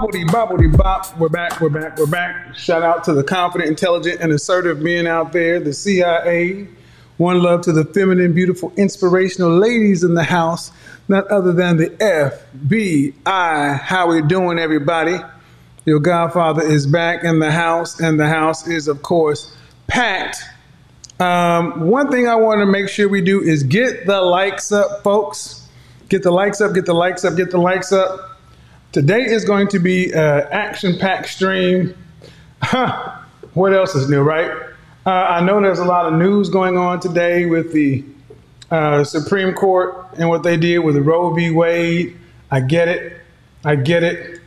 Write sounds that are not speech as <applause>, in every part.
Bobbity bop. We're back. We're back. We're back. Shout out to the confident, intelligent, and assertive men out there, the CIA. One love to the feminine, beautiful, inspirational ladies in the house. not other than the FBI. How we doing, everybody? Your Godfather is back in the house, and the house is, of course, packed. Um, one thing I want to make sure we do is get the likes up, folks. Get the likes up. Get the likes up. Get the likes up. Today is going to be an action-packed stream. What else is new, right? Uh, I know there's a lot of news going on today with the uh, Supreme Court and what they did with Roe v. Wade. I get it. I get it.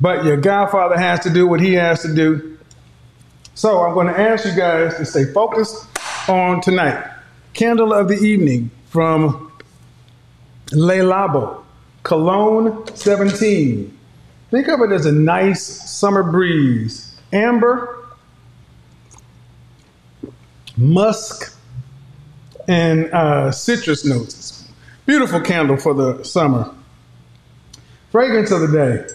But your Godfather has to do what he has to do. So I'm going to ask you guys to stay focused on tonight. Candle of the evening from Le Labo, Cologne 17. Think of it as a nice summer breeze. Amber, musk, and uh, citrus notes. Beautiful candle for the summer. Fragrance of the day.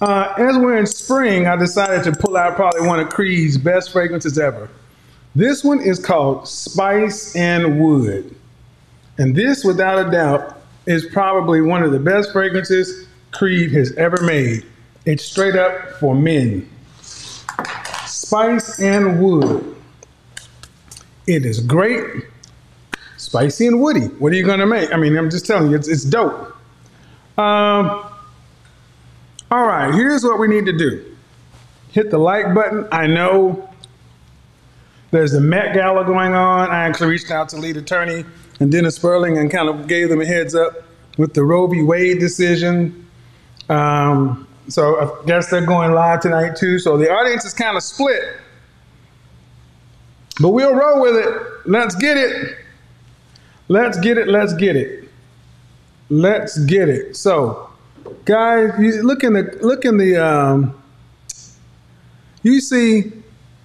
Uh, as we're in spring, I decided to pull out probably one of Creed's best fragrances ever. This one is called Spice and Wood. And this, without a doubt, is probably one of the best fragrances Creed has ever made. It's straight up for men. Spice and Wood. It is great, spicy and woody. What are you gonna make? I mean, I'm just telling you, it's, it's dope. Um, all right, here's what we need to do. Hit the like button. I know there's the Met Gala going on. I actually reached out to lead attorney and Dennis Sperling and kind of gave them a heads up with the Roe v. Wade decision. Um, so I guess they're going live tonight too. So the audience is kind of split. But we'll roll with it. Let's get it. Let's get it. Let's get it. Let's get it. So, guys, you look in the look in the um, you see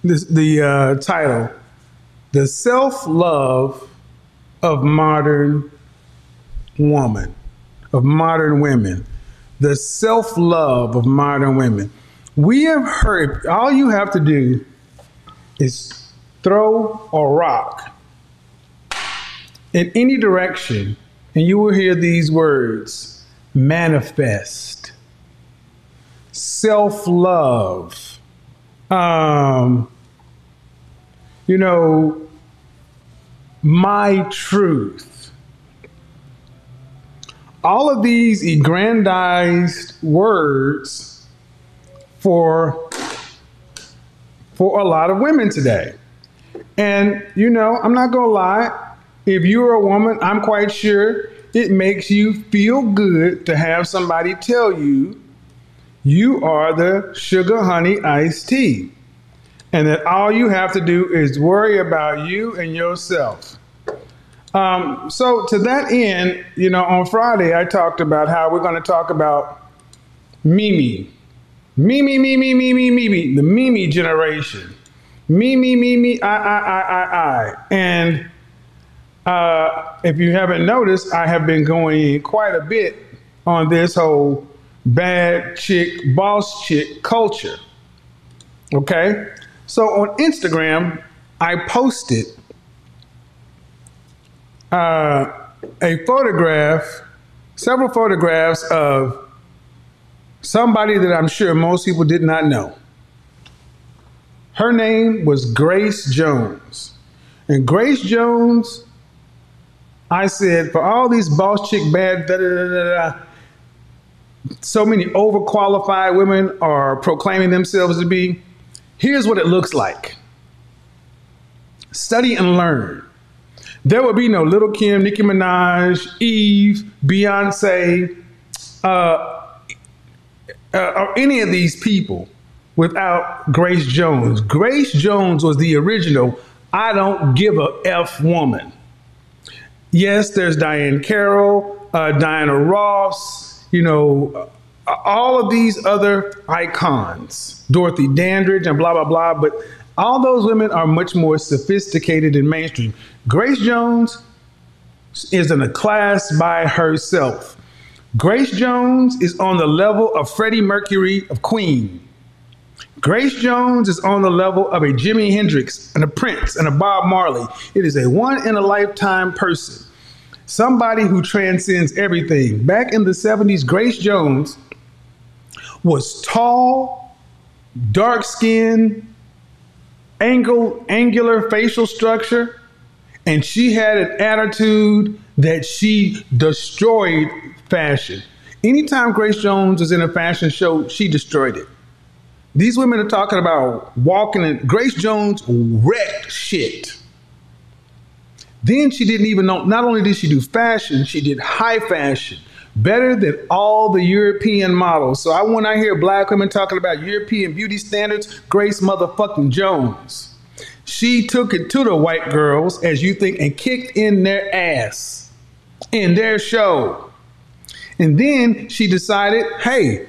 this, the uh, title the self love of modern woman, of modern women, the self love of modern women. We have heard, all you have to do is throw or rock in any direction, and you will hear these words manifest, self love, um, you know, my truth. All of these aggrandized words for for a lot of women today. And you know, I'm not going to lie, if you're a woman, I'm quite sure it makes you feel good to have somebody tell you you are the sugar honey iced tea and that all you have to do is worry about you and yourself. Um, so, to that end, you know, on Friday, I talked about how we're going to talk about Mimi. Mimi, Mimi, Mimi, Mimi, Mimi, the Mimi generation. Mimi, Mimi, I, I, I, I, I. And uh, if you haven't noticed, I have been going quite a bit on this whole bad chick, boss chick culture. Okay? So on Instagram, I posted uh, a photograph, several photographs of somebody that I'm sure most people did not know. Her name was Grace Jones. And Grace Jones, I said, for all these boss chick bad, da da da so many overqualified women are proclaiming themselves to be. Here's what it looks like study and learn. There will be no Little Kim, Nicki Minaj, Eve, Beyonce, uh, uh, or any of these people without Grace Jones. Grace Jones was the original I don't give a F woman. Yes, there's Diahann Carroll, uh, Diana Ross, you know, uh, all of these other icons, Dorothy Dandridge and blah, blah, blah. But all those women are much more sophisticated and mainstream. Grace Jones is in a class by herself. Grace Jones is on the level of Freddie Mercury of Queen. Grace Jones is on the level of a Jimi Hendrix and a Prince and a Bob Marley. It is a one in a lifetime person, somebody who transcends everything. Back in the 70s, Grace Jones was tall, dark skin, angle, angular facial structure, and she had an attitude that she destroyed fashion. Anytime Grace Jones was in a fashion show, she destroyed it. These women are talking about walking in. Grace Jones wrecked shit. Then she didn't even know, not only did she do fashion, she did high fashion, better than all the European models. So I when I hear black women talking about European beauty standards, Grace motherfucking Jones. She took it to the white girls, as you think, and kicked in their ass in their show. And then she decided, hey,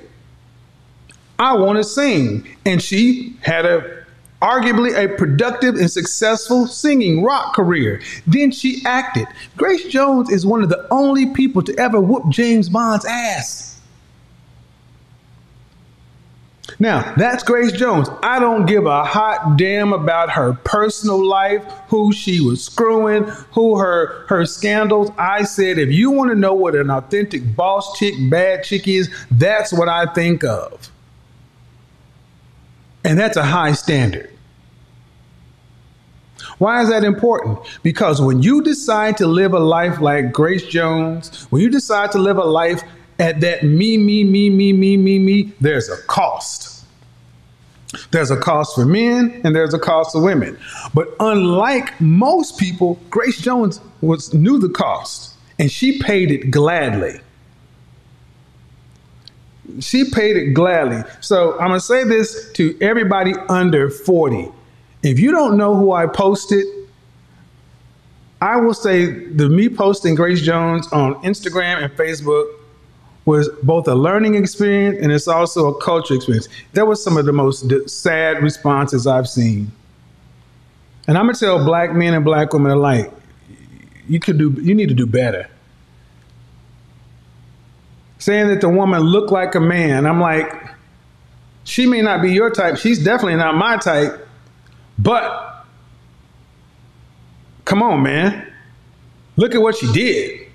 I want to sing. And she had a arguably a productive and successful singing rock career. Then she acted. Grace Jones is one of the only people to ever whoop James Bond's ass. Now, that's Grace Jones. I don't give a hot damn about her personal life, who she was screwing, who her her scandals. I said if you want to know what an authentic boss chick, bad chick is, that's what I think of. And that's a high standard. Why is that important? Because when you decide to live a life like Grace Jones, when you decide to live a life at that me, me, me, me, me, me, me, there's a cost. There's a cost for men and there's a cost for women. But unlike most people, Grace Jones was knew the cost and she paid it gladly. She paid it gladly. So I'm gonna say this to everybody under 40. If you don't know who I posted, I will say the me posting Grace Jones on Instagram and Facebook was both a learning experience and it's also a culture experience. That was some of the most sad responses I've seen. And I'm gonna tell black men and black women alike, you could do you need to do better. Saying that the woman looked like a man, I'm like, she may not be your type, she's definitely not my type, but come on, man. Look at what she did.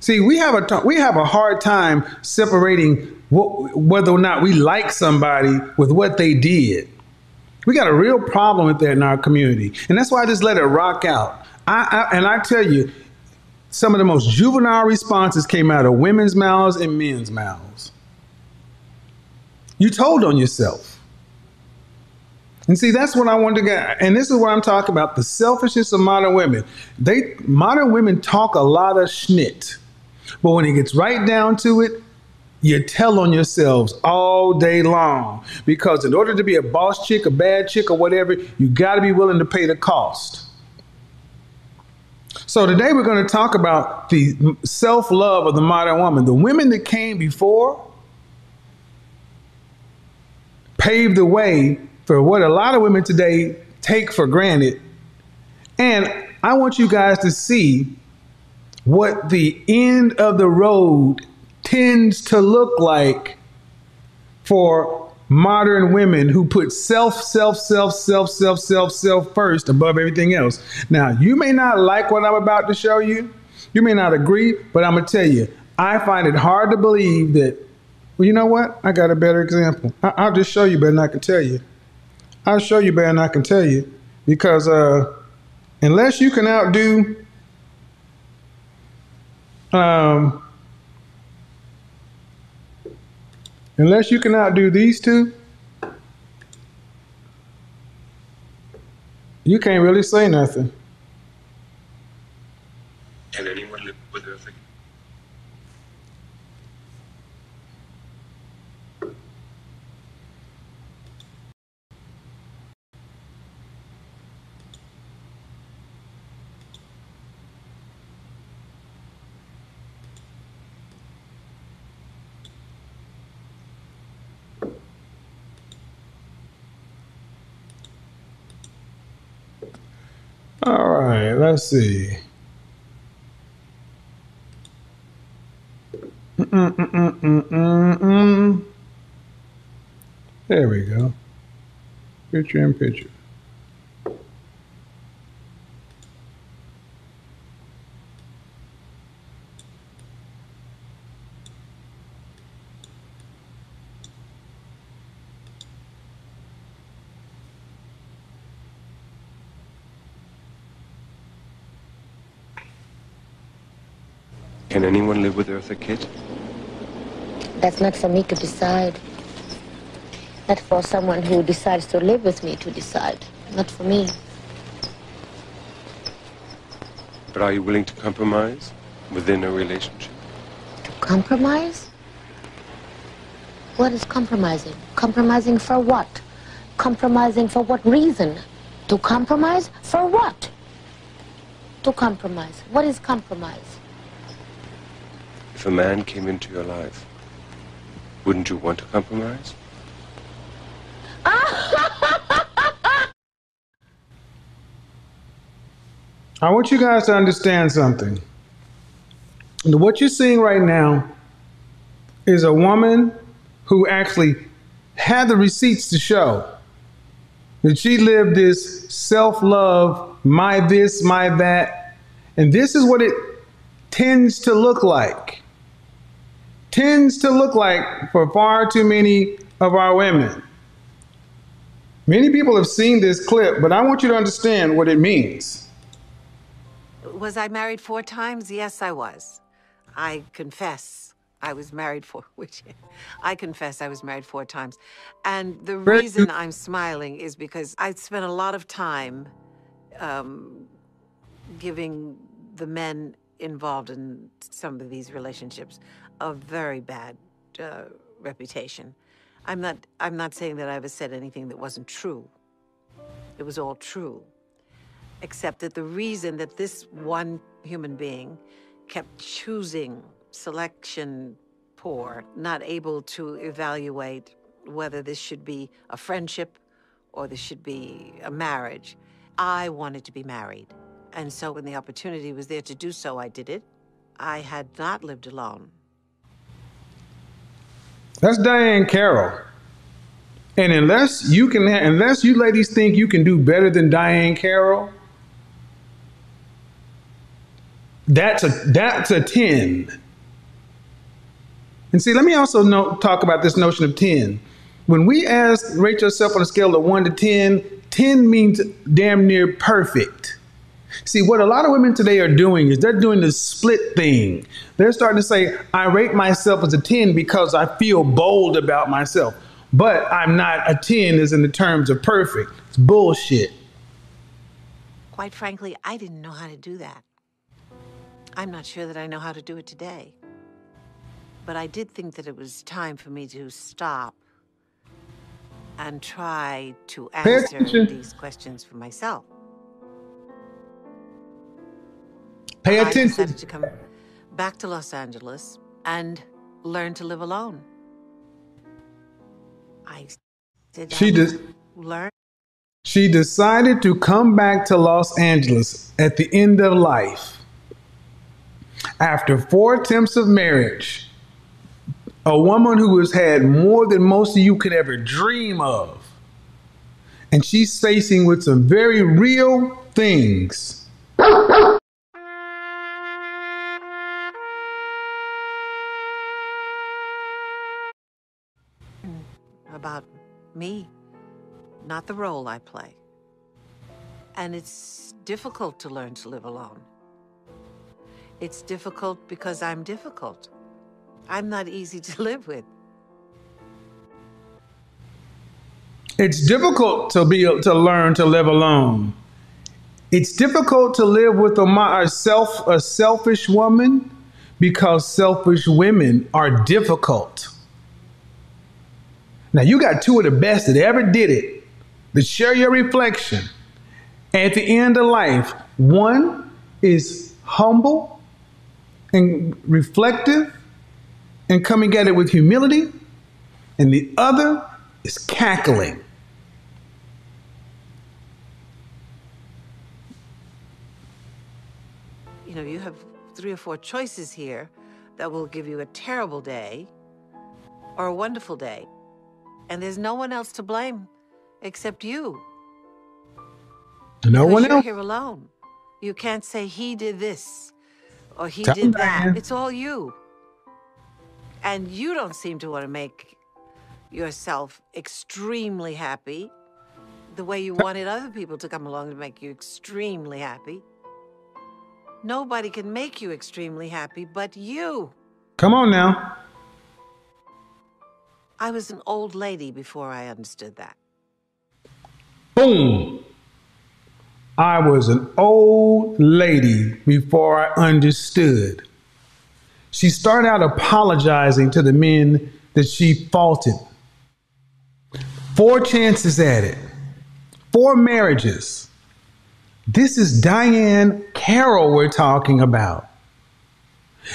See, we have a t- we have a hard time separating what, whether or not we like somebody with what they did. We got a real problem with that in our community, and that's why I just let it rock out. I, I and I tell you, some of the most juvenile responses came out of women's mouths and men's mouths. You told on yourself. And see, that's what I want to get. And this is what I'm talking about: the selfishness of modern women. They modern women talk a lot of schnit. But when it gets right down to it, you tell on yourselves all day long. Because in order to be a boss chick, a bad chick, or whatever, you got to be willing to pay the cost. So today we're going to talk about the self love of the modern woman. The women that came before paved the way for what a lot of women today take for granted. And I want you guys to see what the end of the road tends to look like for modern women who put self, self, self, self, self, self, self first above everything else. Now, you may not like what I'm about to show you. You may not agree, but I'm going to tell you, I find it hard to believe that, well, you know what? I got a better example. I- will just show you better than I can tell you. I'll show you better than I can tell you because uh, unless you can outdo um, unless you can outdo these two, you can't really say nothing. Can anyone live with Eartha Kitt? All right, let's see. There we go. Picture in picture. Can anyone live with Eartha Kitt? That's not for me to decide. Not for someone who decides to live with me to decide. Not for me. But are you willing to compromise within a relationship? To compromise? What is compromising? Compromising for what? Compromising for what reason? To compromise for what? To compromise. What is compromise? If a man came into your life, wouldn't you want to compromise? I want you guys to understand something. What you're seeing right now is a woman who actually had the receipts to show that she lived this self love, my this, my that. And this is what it tends to look like. Tends to look like for far too many of our women. Many people have seen this clip, but I want you to understand what it means. Was I married four times? Yes, I was. I confess I was married four, <laughs> which I confess I was married four times. And the reason I'm smiling is because I spent a lot of time um, giving the men involved in some of these relationships a very bad uh, reputation. I'm not. I'm not saying that I ever said anything that wasn't true. It was all true except that the reason that this one human being kept choosing selection poor, not able to evaluate whether this should be a friendship or this should be a marriage. I wanted to be married. And so when the opportunity was there to do so, I did it. I had not lived alone. That's Diahann Carroll. And unless you can, unless you ladies think you can do better than Diahann Carroll, that's a that's a ten. And see, let me also talk about this notion of ten. When we ask rate yourself on a scale of one to 10, 10 means damn near perfect. See, what a lot of women today are doing is they're doing the split thing. They're starting to say, I rate myself as a 10 because I feel bold about myself. But I'm not a 10 as in the terms of perfect. It's bullshit. Quite frankly, I didn't know how to do that. I'm not sure that I know how to do it today. But I did think that it was time for me to stop and try to answer these questions for myself. Pay I attention. decided to come back to Los Angeles and learn to live alone. I did She I does. learn. She decided to come back to Los Angeles at the end of life. After four attempts of marriage, a woman who has had more than most of you could ever dream of. And she's facing with some very real things. Me, not the role I play. And it's difficult to learn to live alone. It's difficult because I'm difficult. I'm not easy to <laughs> live with. It's difficult to be to learn to live alone. It's difficult to live with a, a self a selfish woman because selfish women are difficult. Now you got two of the best that ever did it. To share your reflection at the end of life. One is humble and reflective and coming at it with humility, and the other is cackling. You know, you have three or four choices here that will give you a terrible day or a wonderful day. And there's no one else to blame except you. No because one you're else. here alone. You can't say he did this or he Tell did Diane. that. It's all you. And you don't seem to want to make yourself extremely happy the way you wanted other people to come along to make you extremely happy. Nobody can make you extremely happy but you. Come on now. I was an old lady before I understood that. Boom. I was an old lady before I understood. She started out apologizing to the men that she faulted. Four chances at it, four marriages. This is Diahann Carroll we're talking about.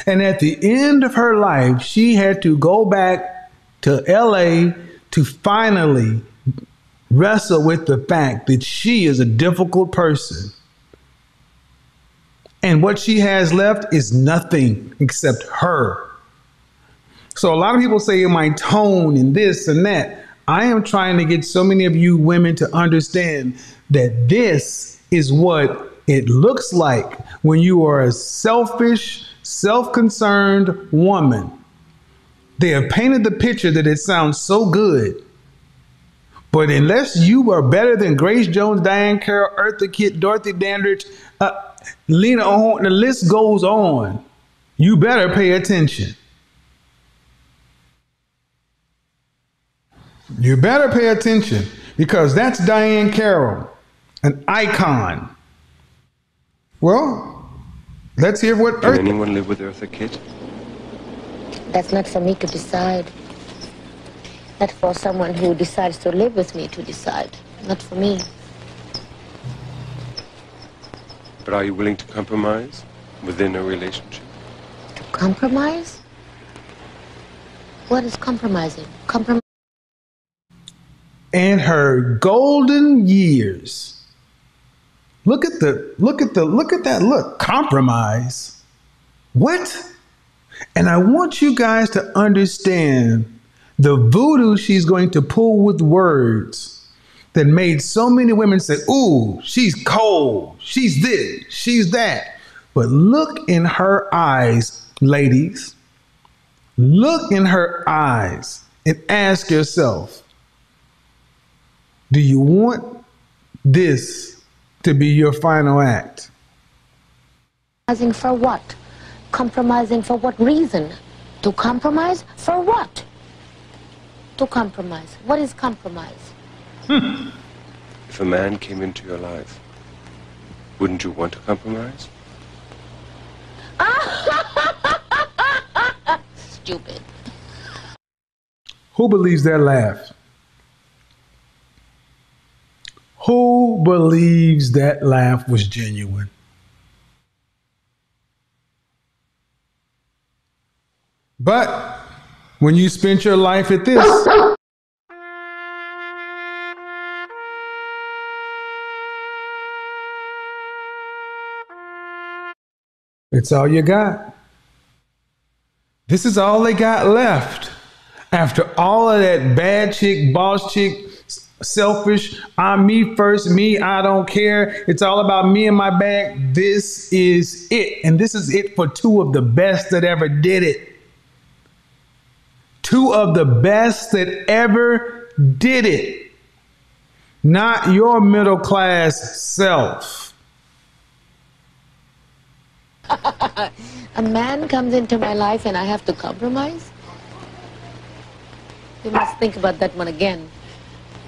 And at the end of her life, she had to go back to LA to finally wrestle with the fact that she is a difficult person. And what she has left is nothing except her. So a lot of people say in my tone and this and that. I am trying to get so many of you women to understand that this is what it looks like when you are a selfish, self concerned woman. They have painted the picture that it sounds so good. But unless you are better than Grace Jones, Diahann Carroll, Eartha Kitt, Dorothy Dandridge, uh, Lena Horne, the list goes on, you better pay attention. You better pay attention because that's Diahann Carroll, an icon. Well, let's hear what Can Eartha. anyone live with Eartha Kitt? That's not for me to decide. Not for someone who decides to live with me to decide. Not for me. But are you willing to compromise within a relationship? To compromise? What is compromising? Comprom- in her golden years. Look at the look at the look at that look. Compromise. What? And I want you guys to understand the voodoo she's going to pull with words that made so many women say, Ooh, she's cold. She's this. She's that. But look in her eyes, ladies. Look in her eyes and ask yourself Do you want this to be your final act? For what? Compromising for what reason? To compromise for what? To compromise. What is compromise? Hmm. If a man came into your life, wouldn't you want to compromise? <laughs> Stupid. Who believes that laugh? Who believes that laugh was genuine? But when you spent your life at this, it's all you got. This is all they got left. After all of that bad chick, boss chick, selfish, I'm me first, me, I don't care. It's all about me and my bag. This is it. And this is it for two of the best that ever did it. Two of the best that ever did it. Not your middle class self. <laughs> A man comes into my life and I have to compromise? You must think about that one again. <laughs>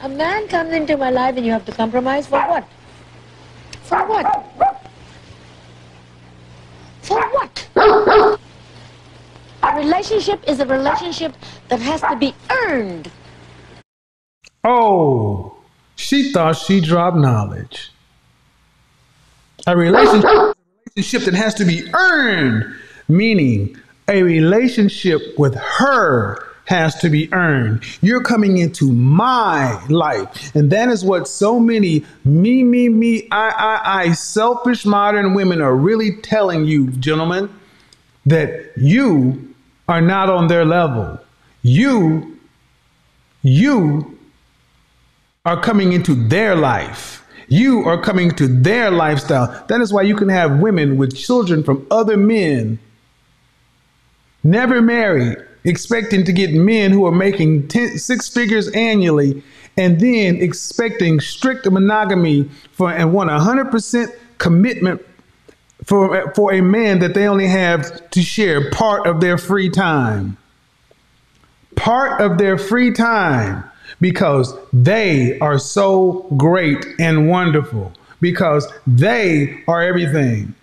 A man comes into my life and you have to compromise for what? For what? For what? A relationship is a relationship that has to be earned. Oh, she thought she dropped knowledge. A relationship, a relationship that has to be earned, meaning a relationship with her has to be earned. You're coming into my life. And that is what so many me, me, me, I, I, I, selfish modern women are really telling you, gentlemen, that you are not on their level. You, you are coming into their life. You are coming to their lifestyle. That is why you can have women with children from other men, never married, expecting to get men who are making ten, six figures annually, and then expecting strict monogamy for and want 100% commitment for, for a man that they only have to share part of their free time. Part of their free time because they are so great and wonderful, because they are everything.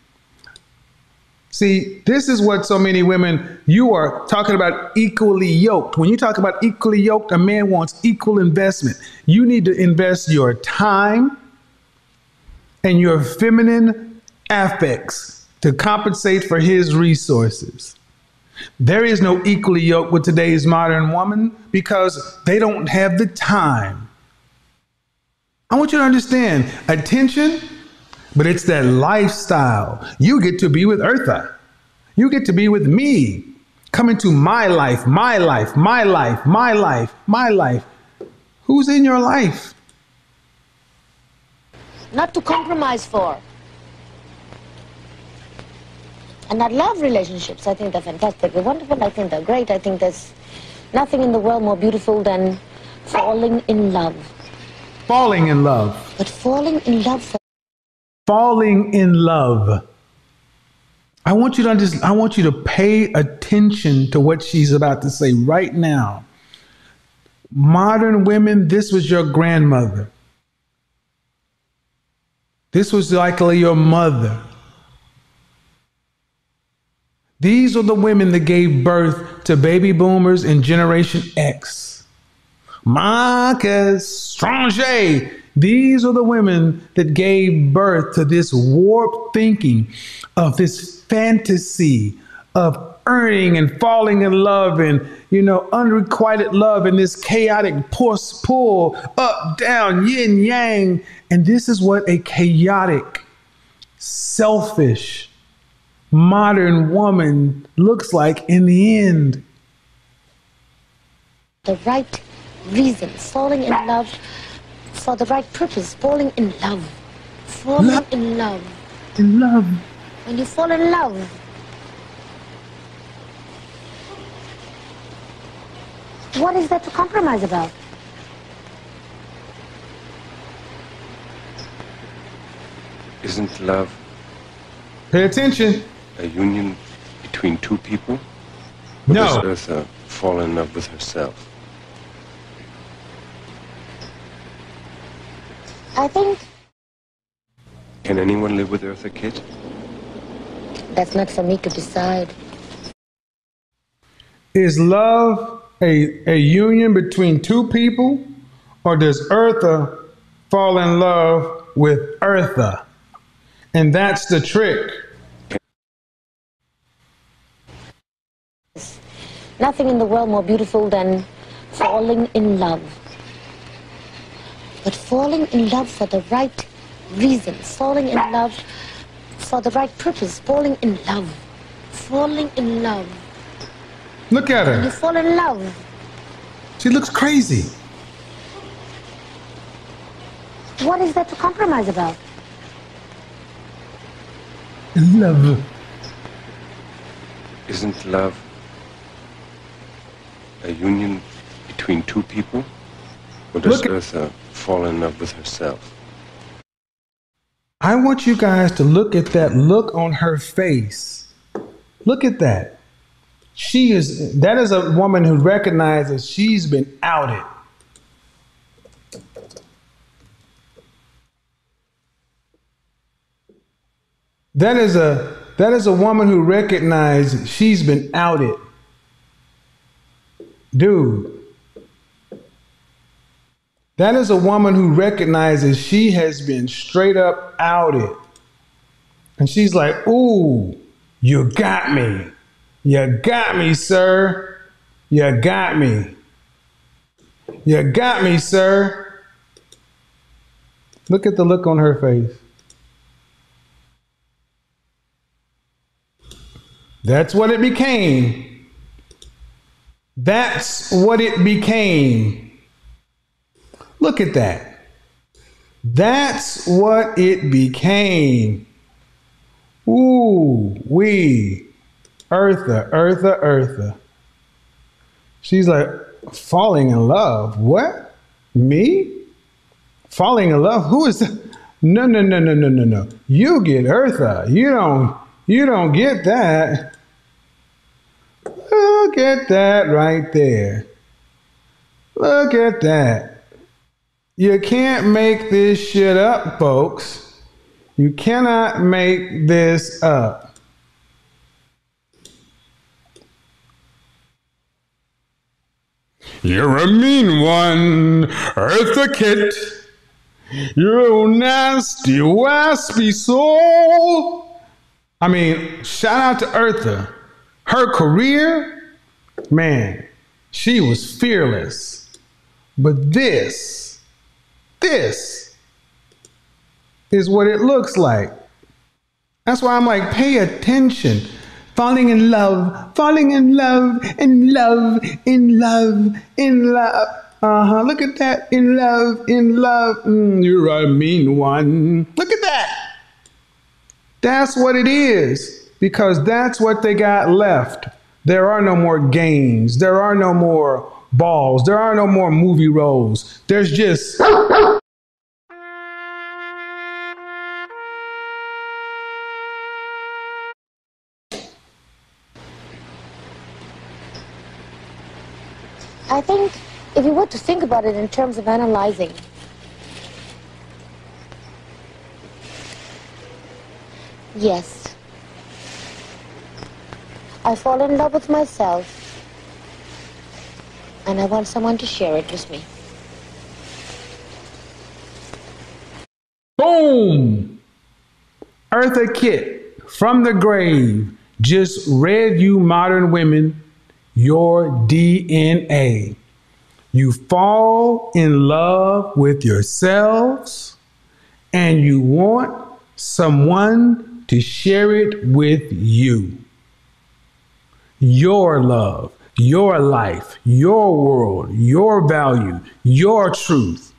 See, this is what so many women, you are talking about equally yoked. When you talk about equally yoked, a man wants equal investment. You need to invest your time and your feminine affects to compensate for his resources. There is no equally yoked with today's modern woman because they don't have the time. I want you to understand attention, but it's that lifestyle. You get to be with Eartha. You get to be with me. Come into my life, my life, my life, my life, my life. Who's in your life? not to compromise for. And I love relationships. I think they're fantastic. They're wonderful. I think they're great. I think there's nothing in the world more beautiful than falling in love. Falling in love. But falling in love for falling in love. I want you to understand, I want you to pay attention to what she's about to say right now. Modern women, this was your grandmother. This was likely your mother. These are the women that gave birth to baby boomers and Generation X. Marcus Stranger. These are the women that gave birth to this warped thinking of this fantasy of earning and falling in love and, you know, unrequited love and this chaotic push, pull, up, down, yin, yang. And this is what a chaotic, selfish, modern woman looks like in the end. The right reason, falling in love for the right purpose, falling in love. Falling Love. in love. In love. When you fall in love, what is there to compromise about? Isn't love Pay attention. a union between two people? Or No. does Eartha uh, fall in love with herself? I think Can anyone live with Eartha Kitt? that's not for me to decide. Is love a, a union between two people, or does Eartha fall in love with Eartha? And that's the trick. Nothing in the world more beautiful than falling in love. But falling in love for the right reasons, falling in love for the right purpose, falling in love, falling in love. Look at her. You fall in love. She looks crazy. What is there to compromise about? Love. Isn't love a union between two people? Or does Look at- Eartha uh, fall in love with herself? I want you guys to look at that look on her face. Look at that. She is that is a woman who recognizes she's been outed. That is a that is a woman who recognizes she's been outed. Dude, that is a woman who recognizes she has been straight up outed. And she's like, Ooh, you got me. You got me, sir. You got me. You got me, sir. Look at the look on her face. That's what it became. That's what it became. Look at that. That's what it became. Ooh, we. Eartha, Eartha, Eartha. She's like, falling in love. What? Me? Falling in love? Who is that? No, no, no, no, no, no, no. You get Eartha. You don't, you don't get that. Look at that right there. Look at that. You can't make this shit up, folks. You cannot make this up. You're a mean one, Eartha Kitt. You're a nasty, waspy soul. I mean, shout out to Eartha. Her career, man, she was fearless. But this, this is what it looks like. That's why I'm like, pay attention. Falling in love, falling in love, in love, in love, in love. Uh huh. Look at that. In love, in love. Mm, you're a mean one. Look at that. That's what it is because that's what they got left. There are no more games. There are no more balls. There are no more movie roles. There's just I think if you were to think about it in terms of analyzing, yes, I fall in love with myself and I want someone to share it with me. boom. Eartha Kitt from the grave. just read you modern women your DNA. You fall in love with yourselves and you want someone to share it with you. Your love, your life, your world, your value, your truth.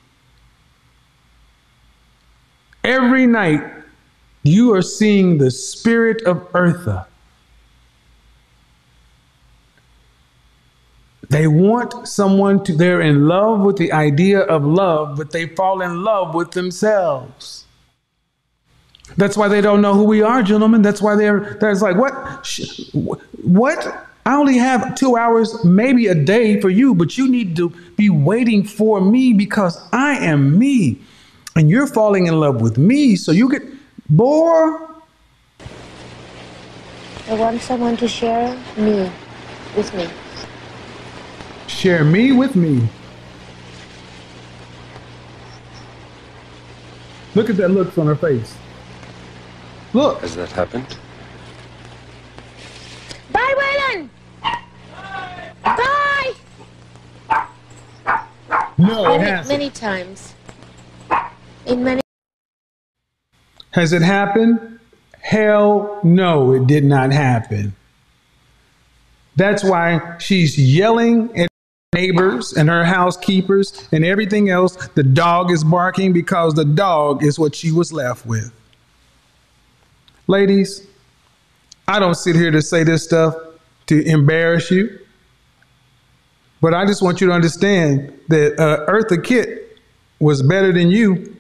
Every night, you are seeing the spirit of Eartha. They want someone to, they're in love with the idea of love, but they fall in love with themselves. That's why they don't know who we are, gentlemen. That's why they're, that's like, what? What? I only have two hours, maybe a day for you, but you need to be waiting for me because I am me. And you're falling in love with me. So you get, boy, I want someone to share me with me. Share me with me. Look at that look on her face. Look. Has that happened? Bye, Waylon! Bye! No, it Many, hasn't. many times. In many Has it happened? Hell no, it did not happen. That's why she's yelling at neighbors and her housekeepers and everything else. The dog is barking because the dog is what she was left with. Ladies, I don't sit here to say this stuff to embarrass you, but I just want you to understand that uh, Eartha Kitt was better than you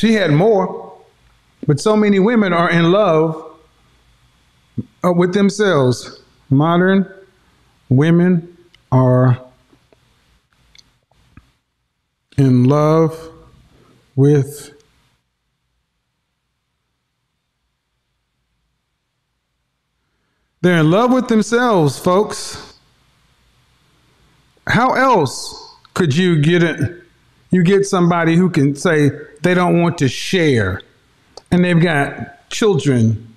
She had more, but so many women are in love uh, with themselves. Modern women are in love with They're in love with themselves, folks. How else could you get it? You get somebody who can say they don't want to share and they've got children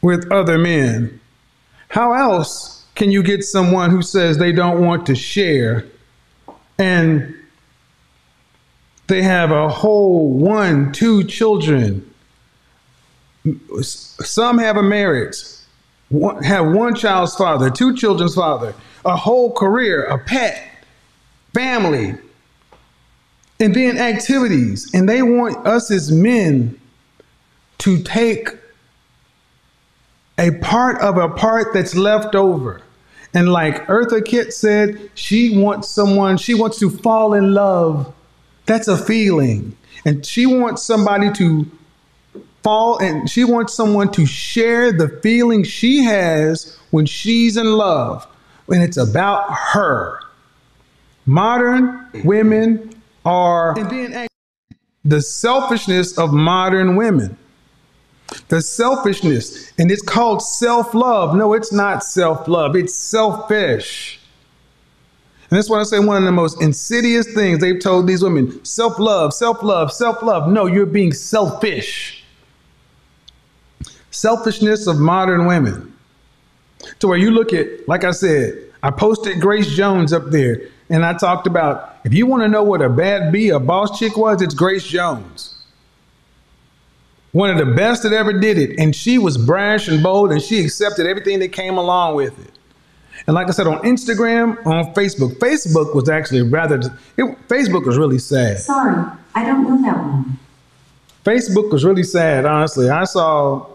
with other men. How else can you get someone who says they don't want to share and they have a whole one, two children? Some have a marriage, have one child's father, two children's father, a whole career, a pet, family, and then activities. And they want us as men to take a part of a part that's left over. And like Eartha Kitt said, she wants someone, she wants to fall in love. That's a feeling. And she wants somebody to fall and she wants someone to share the feeling she has when she's in love. When it's about her. Modern women are the selfishness of modern women. The selfishness, and it's called self love. No, it's not self love, it's selfish. And that's why I say one of the most insidious things they've told these women self love, self love, self love. No, you're being selfish. Selfishness of modern women. To where you look at, like I said, I posted Grace Jones up there and I talked about if you want to know what a bad B, a boss chick was, it's Grace Jones. One of the best that ever did it. And she was brash and bold and she accepted everything that came along with it. And like I said, on Instagram, on Facebook, Facebook was actually rather, it, Facebook was really sad. Sorry, I don't know that one. Facebook was really sad, honestly. I saw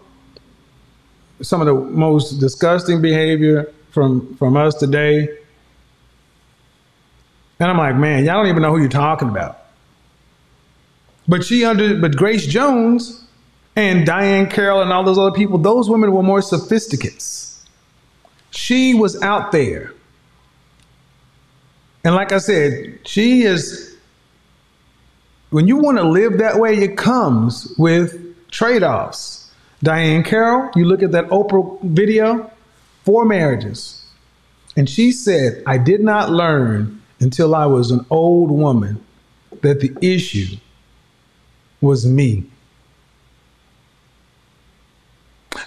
some of the most disgusting behavior from from us today. And I'm like, man, y'all don't even know who you're talking about. But she under but Grace Jones and Diahann Carroll and all those other people, those women were more sophisticates. She was out there. And like I said, she is when you want to live that way, it comes with trade-offs. Diahann Carroll, you look at that Oprah video, four marriages. And she said, I did not learn until I was an old woman that the issue was me.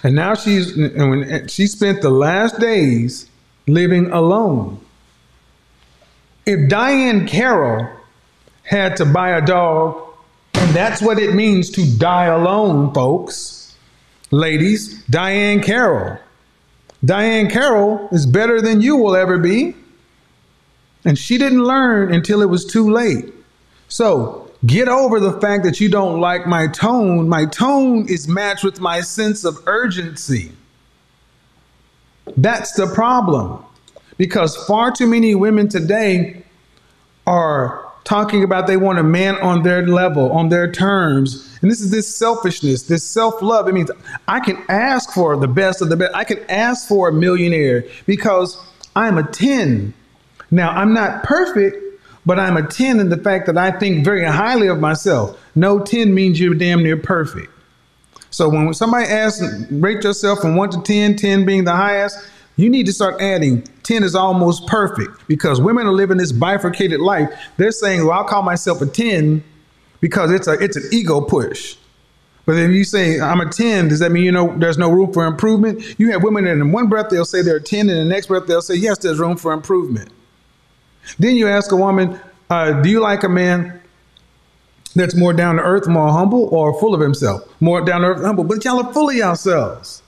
And now she's and when she spent the last days living alone. If Diahann Carroll had to buy a dog, and that's what it means to die alone, folks. Ladies, Diahann Carroll. Diahann Carroll is better than you will ever be. And she didn't learn until it was too late. So get over the fact that you don't like my tone. My tone is matched with my sense of urgency. That's the problem. Because far too many women today are talking about they want a man on their level, on their terms. And this is this selfishness, this self love. It means I can ask for the best of the best. I can ask for a millionaire because I'm a 10. Now, I'm not perfect, but I'm a 10 in the fact that I think very highly of myself. No 10 means you're damn near perfect. So when somebody asks, rate yourself from 1 to 10, 10 being the highest, you need to start adding 10 is almost perfect because women are living this bifurcated life. They're saying, well, I'll call myself a 10 because it's a it's an ego push. But if you say I'm a 10, does that mean you know there's no room for improvement? You have women in one breath they'll say they're a 10, and in the next breath they'll say, yes, there's room for improvement. Then you ask a woman, uh, do you like a man that's more down to earth, more humble, or full of himself? More down to earth, humble. But y'all are full of yourselves.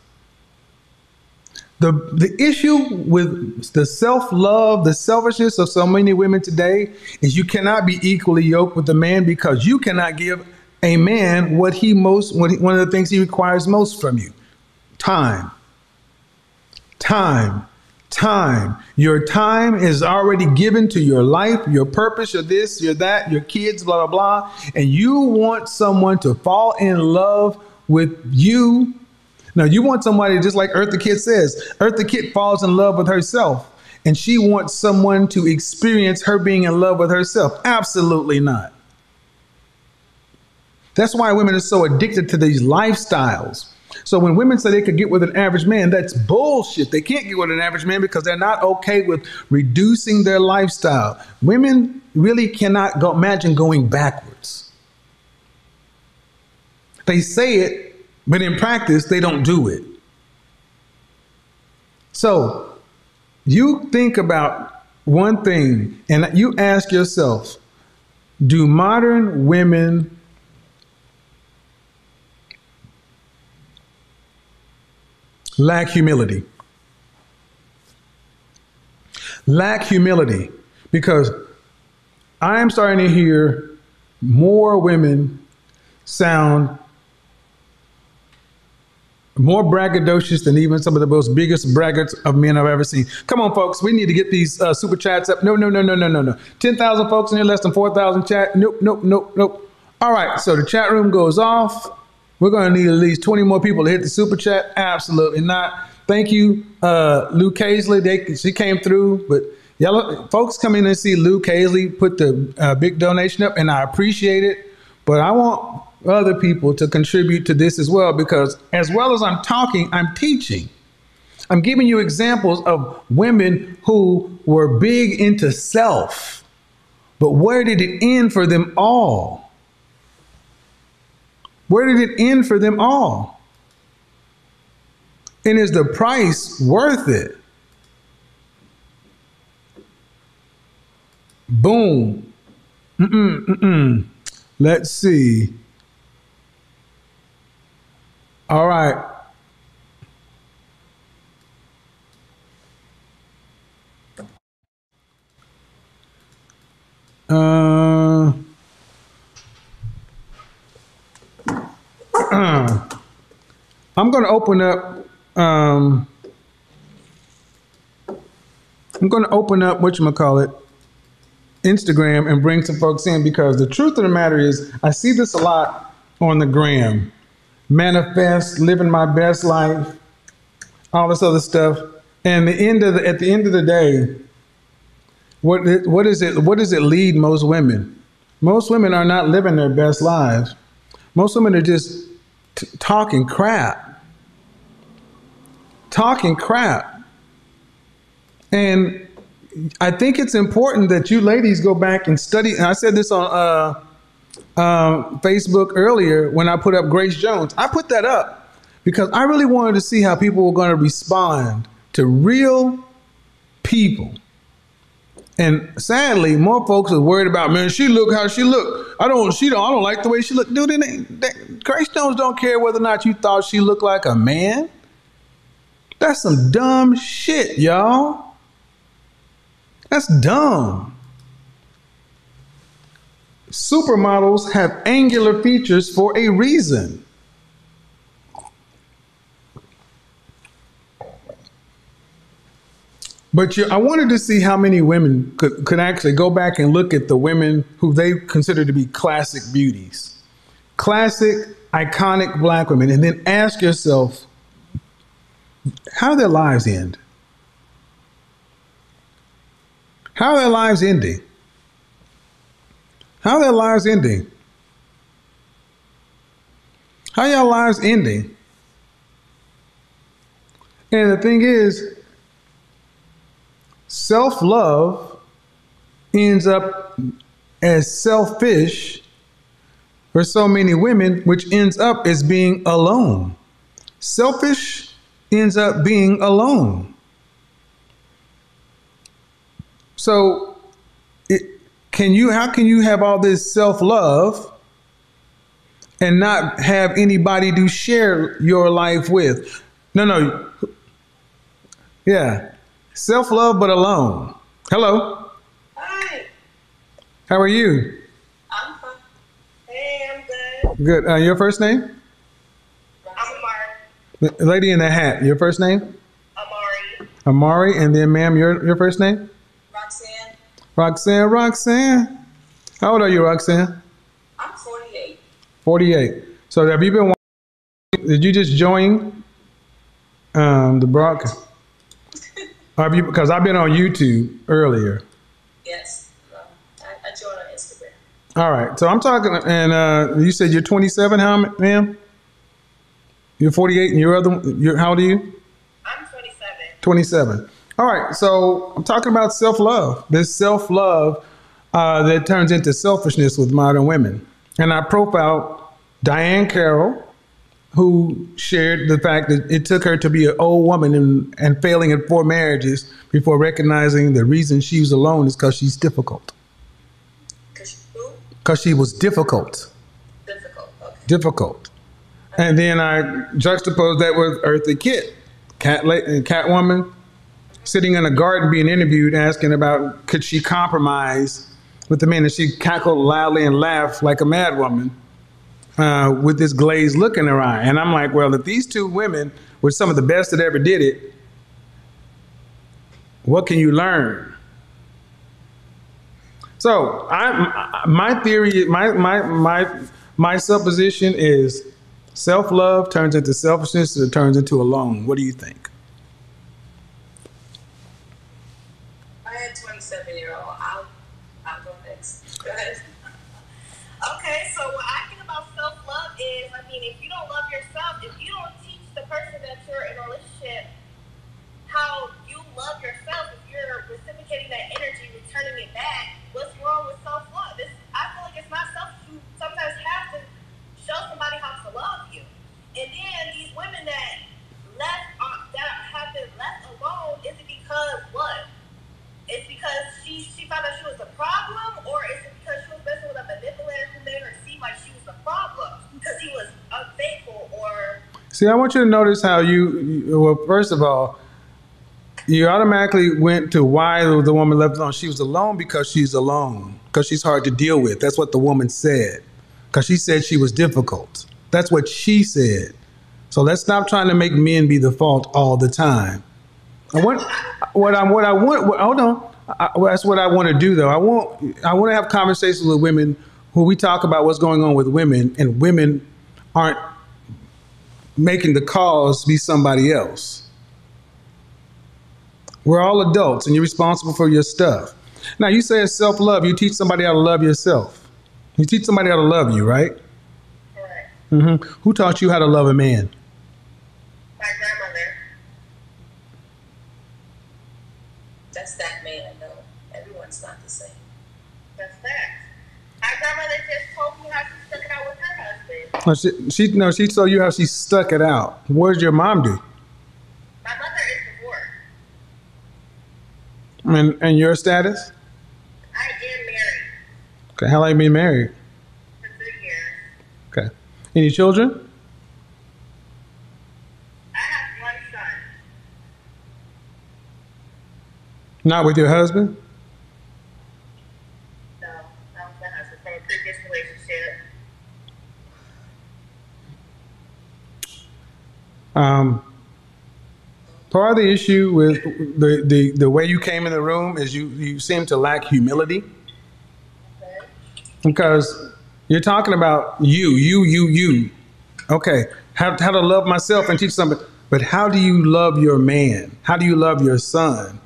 The, the issue with the self love, the selfishness of so many women today is you cannot be equally yoked with a man because you cannot give a man what he most, what he, one of the things he requires most from you time. Time. Time. Your time is already given to your life, your purpose, your this, your that, your kids, blah, blah, blah. And you want someone to fall in love with you now you want somebody just like Eartha Kitt says. Eartha Kitt falls in love with herself, and she wants someone to experience her being in love with herself. Absolutely not. That's why women are so addicted to these lifestyles. So when women say they could get with an average man, that's bullshit. They can't get with an average man because they're not okay with reducing their lifestyle. Women really cannot go, imagine going backwards. They say it, but in practice, they don't do it. So you think about one thing and you ask yourself do modern women lack humility? Lack humility because I am starting to hear more women sound more braggadocious than even some of the most biggest braggarts of men I've ever seen. Come on, folks, we need to get these uh, super chats up. No, no, no, no, no, no, no. 10,000 folks in here, less than 4,000 chat. Nope, nope, nope, nope. All right, so the chat room goes off. We're going to need at least 20 more people to hit the super chat. Absolutely not. Thank you, uh, Lou Casely. She came through, but y'all, folks come in and see Lou Casely put the uh, big donation up, and I appreciate it. But I want other people to contribute to this as well because as well as I'm talking, I'm teaching. I'm giving you examples of women who were big into self. But where did it end for them all? Where did it end for them all? And is the price worth it? Boom. Mm-mm, mm-mm. Let's see. All right. Uh, <clears throat> I'm going to open up. Um, I'm going to open up what you call it, Instagram, and bring some folks in because the truth of the matter is, I see this a lot on the gram manifest, living my best life, all this other stuff. And the end of the, at the end of the day, what what is it? What does it lead most women? Most women are not living their best lives. Most women are just talking crap, talking crap. And I think it's important that you ladies go back and study. And I said this on uh, um, Facebook earlier when I put up Grace Jones. I put that up because I really wanted to see how people were going to respond to real people. And sadly, more folks are worried about, man, she look how she look. I don't, she don't, I don't like the way she look. Dude, it ain't, that, Grace Jones don't care whether or not you thought she looked like a man. That's some dumb shit, y'all. That's dumb. Supermodels have angular features for a reason. But you, I wanted to see how many women could, could actually go back and look at the women who they consider to be classic beauties, classic, iconic black women, and then ask yourself, how their lives end? How their lives ending? How their lives ending? How are your lives ending? And the thing is, self love ends up as selfish for so many women, which ends up as being alone. Selfish ends up being alone. So, it, can you? How can you have all this self love and not have anybody to share your life with? No, no. Yeah, self love, but alone. Hello. Hi, How are you? I'm fine. Hey, I'm good. Good. Uh, your first name? I'm Amari. Lady in the hat. Your first name? Amari. Amari, and then, ma'am, your your first name? Roxanne. Roxanne. Roxanne. How old are you, Roxanne? I'm 48. 48. So have you been? Did you just join um, the broadcast? Have you? Because I've been on YouTube earlier. Yes. Um, I, I joined on Instagram. All right. So I'm talking, and uh, you said you're 27. How, ma'am? You're 48, and your other, you're, how old are you? I'm 27. 27. All right. So I'm talking about self love. This self love uh, that turns into selfishness with modern women. And I profiled Diahann Carroll, who shared the fact that it took her to be an old woman and, and failing in four marriages before recognizing the reason she was alone is because she's difficult. Cause who? She was difficult. Difficult. Okay. difficult. And then I juxtaposed that with Eartha Kitt, cat and uh, Catwoman, sitting in a garden being interviewed, asking about could she compromise with the men, and she cackled loudly and laughed like a mad woman uh, with this glazed look in her eye. And I'm like, well, if these two women were some of the best that ever did it, what can you learn? So I, my theory, my my my my supposition is self love turns into selfishness, it turns into alone. What do you think? I had 27 year old. I'll, I'll go next. Go ahead. okay, so what I think about self love is, I mean, if you don't love yourself, if you don't teach the person that you're in a relationship how you love yourself, if you're reciprocating that energy, returning it back, what's wrong with self love? I feel like it's not selfish. You sometimes have to show somebody how to love you. And then these women that left uh, that have been left alone, is it because what? It's because she she found out she was the problem, or is it because she was messing with a manipulator who made her seem like she was the problem because he was unfaithful or See, I want you to notice how you- well, first of all, you automatically went to why the woman left alone. She was alone because she's alone, because she's hard to deal with. That's what the woman said, because she said she was difficult. That's what she said. So let's stop trying to make men be the fault all the time. What I what I want. What, hold on, I, that's what I want to do though. I want I want to have conversations with women who we talk about what's going on with women, and women aren't making the cause be somebody else. We're all adults, and you're responsible for your stuff. Now you say it's self love. You teach somebody how to love yourself. You teach somebody how to love you, right? correct. hmm Who taught you how to love a man? My grandmother. That's that man, though. Everyone's not the same. That's fact. My grandmother just told me how she stuck it out with her husband. husband. Oh, she, she no, she told you how she stuck it out. What did your mom do? My mother is divorced. And and your status? I am married Okay, how long you been married? for three years. Okay. Any children? I have one son. Not with your husband? No, that was my husband from a previous relationship. Um, part of the issue with the, the, the way you came in the room is you, you seem to lack humility because you're talking about you, you, you, you. Okay, how, how to love myself and teach somebody. But how do you love your man? How do you love your son?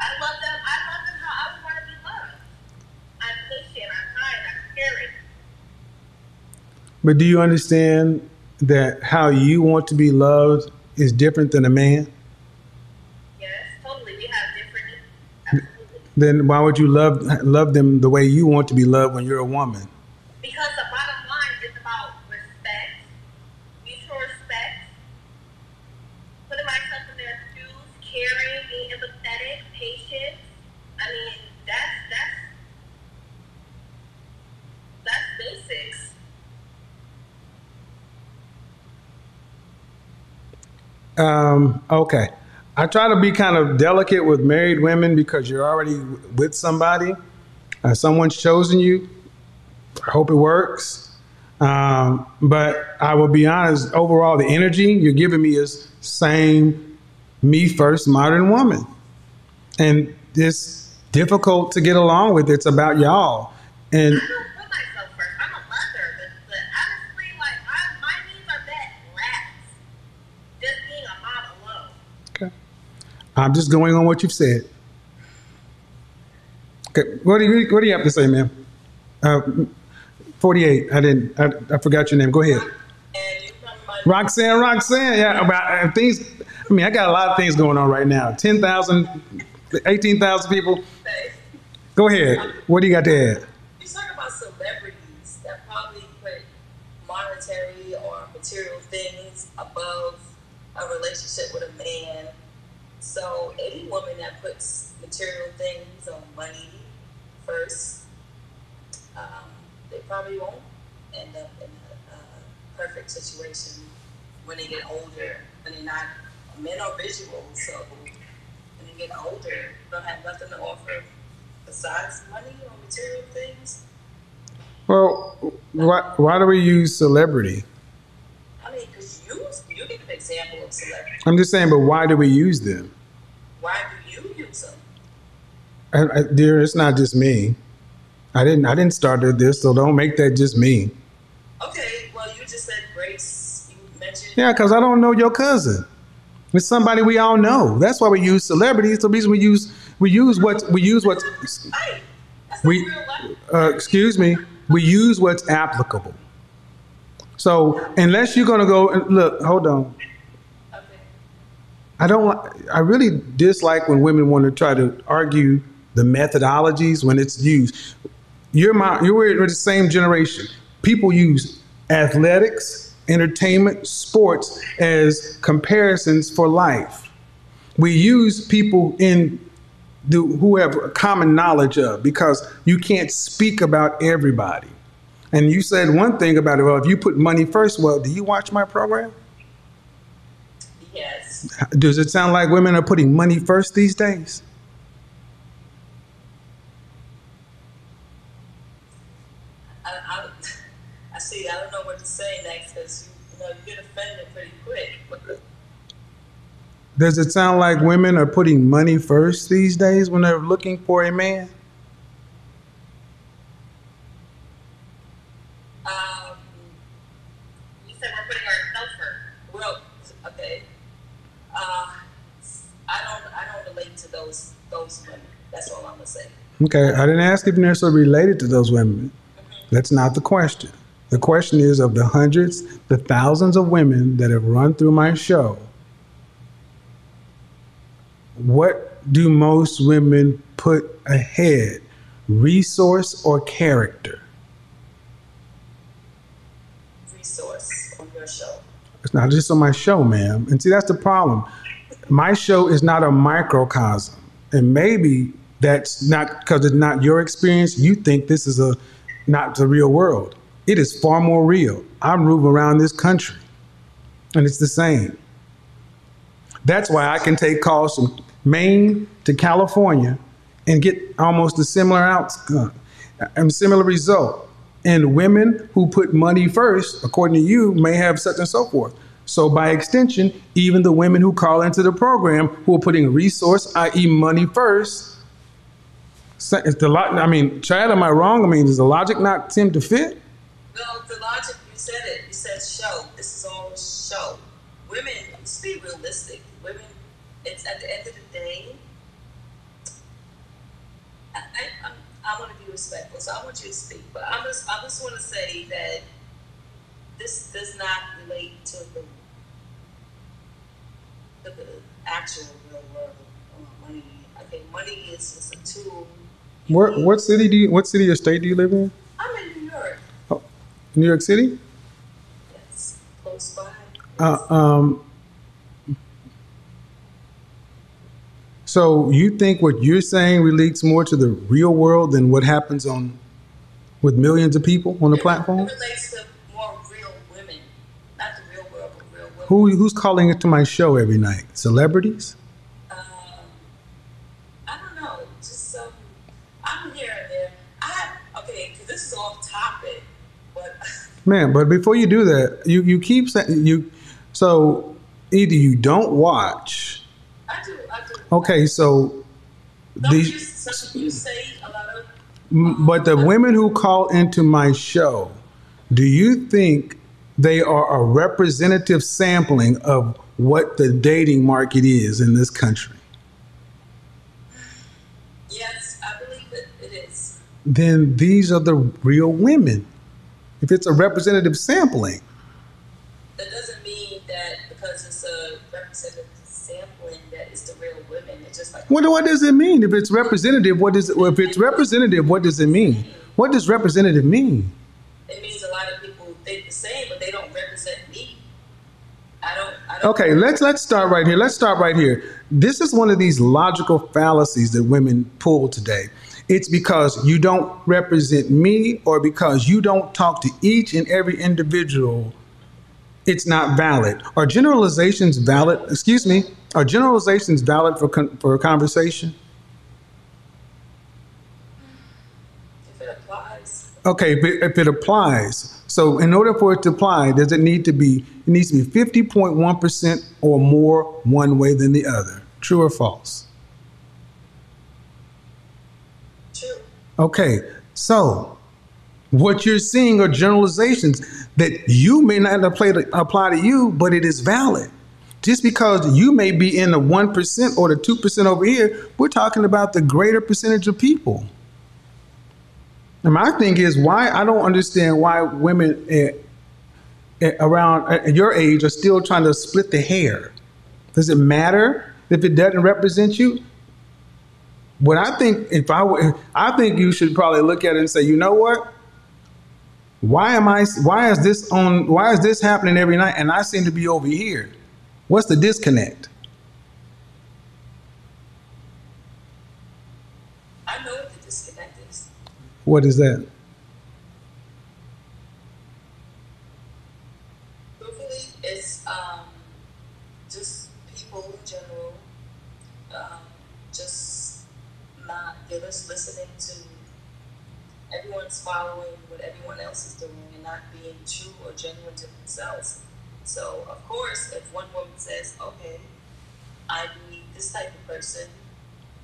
I love them. I love them how I would want to be loved. I'm patient. I'm kind. I'm caring. But do you understand that how you want to be loved is different than a man? Yes, totally. We have different. Absolutely. Then why would you love love them the way you want to be loved when you're a woman? Because the bottom line is about respect, mutual respect, putting myself in their shoes, caring, being empathetic, patient. I mean, that's that's that's basics. Um, okay. I try to be kind of delicate with married women because you're already with somebody. Uh, someone's chosen you. I hope it works. Um, but I will be honest, overall, the energy you're giving me is same me first modern woman. And it's difficult to get along with. It's about y'all. And I don't put myself first. I'm a mother, but, but honestly, like I, my needs are met last. Just being a mom alone. Okay. I'm just going on what you've said. Okay, what do you what do you have to say, ma'am? Uh, Forty-eight. I didn't. I, I forgot your name. Go ahead. Roxanne. Roxanne. Yeah. About uh, things. I mean, I got a lot of things going on right now. 10,000, 18,000 people. Go ahead. What do you got to add? You talk about celebrities that probably put monetary or material things above a relationship with a man. So any woman that puts material things or money first, um, they probably won't end up in a, a perfect situation when they get older. When they're not, men are visual, so when they get older, they don't have nothing to offer besides money or material things. Well, why, why do we use celebrity? I mean, because you you give an example of celebrity. I'm just saying, but why do we use them? Why do you use them? I, I, dear, it's not just me. I didn't. I didn't start this, so don't make that just me. Okay, well, you just said Grace. You mentioned. Yeah, because I don't know your cousin. It's somebody we all know. That's why we use celebrities. The reason we use we use what we use what. We, not real life. uh, excuse me, we use what's applicable. So unless you're gonna go and look, hold on. I don't. I really dislike when women want to try to argue the methodologies when it's used. You're my. You're the same generation. People use athletics, entertainment, sports as comparisons for life. We use people in the, who have a common knowledge of because you can't speak about everybody. And you said one thing about it. Well, if you put money first, well, do you watch my program? Does it sound like women are putting money first these days? I, I, I see. I don't know what to say next because you, you know you get offended pretty quick. Does it sound like women are putting money first these days when they're looking for a man? Okay, I didn't ask if necessarily related to those women. That's not the question. The question is of the hundreds, the thousands of women that have run through my show, what do most women put ahead, resource or character? Resource on your show. It's not just on my show, ma'am. And see, that's the problem. My show is not a microcosm. And maybe that's not because it's not your experience. You think this is a not the real world. It is far more real. I move around this country, and it's the same. That's why I can take calls from Maine to California and get almost a similar outcome and similar result. And women who put money first, according to you, may have such and so forth. So by extension, even the women who call into the program who are putting resource, i.e., money first, is the lot. I mean, Chad, am I wrong? I mean, does the logic not seem to fit? No, the logic, you said it. You said show. This is all show. Women, let's be realistic. Women, it's at the end of the day. I, I, I'm, I want to be respectful, so I want you to speak. But I just, I just want to say that this does not relate to the, to the actual real world. Money, I think money is just a tool. Where, what city do you? What city or state do you live in? I'm in New York. Oh, New York City. Yes, close by. Uh, um, so you think what you're saying relates more to the real world than what happens on with millions of people on the platform? It relates to more real women, not the real world, but real women. Who who's calling it to my show every night? Celebrities? Um, I don't know, just some. I'm here and there. I have okay, because this is off topic, but Man, but before you do that, you you keep saying you. So either you don't watch. I do, I do. Okay, so Don't the you, you say a lot of m- um, but the women who call into my show, do you think they are a representative sampling of what the dating market is in this country? yes, I believe it, it is. Then these are the real women. If it's a representative sampling, That doesn't mean that because it's a representative sampling that it's the real women. It's just like what, what does it mean? If it's representative, what does if it's representative, what does it mean? What does representative mean? it means a lot of people think the same, but they don't represent me. I don't. I don't Okay, let's let's start right here. Let's start right here. This is one of these logical fallacies that women pull today. It's because you don't represent me or because you don't talk to each and every individual. It's not valid. Are generalizations valid? Excuse me. Are generalizations valid for con- for a conversation? If it applies, Okay, if it, if it applies. So in order for it to apply, does it need to be it needs to be 50.1% or more one way than the other? True or false? true. Okay. So what you're seeing are generalizations that you may not apply to, apply to you, but it is valid. Just because you may be in the 1% or the 2% over here, we're talking about the greater percentage of people. And my thing is why I don't understand why women eh, eh, around eh, your age are still trying to split the hair. Does it matter if it doesn't represent you? What I think, if I were, I think you should probably look at it and say, you know what? Why am I? Why is this on? Why is this happening every night? And I seem to be over here. What's the disconnect? I know what the disconnect is. What is that? Truthfully, it's um, just people in general, um, just not they're just listening to everyone's following what everyone else is doing and not being true or genuine to themselves. So, of course, if one woman says, "Okay, I need this type of person,"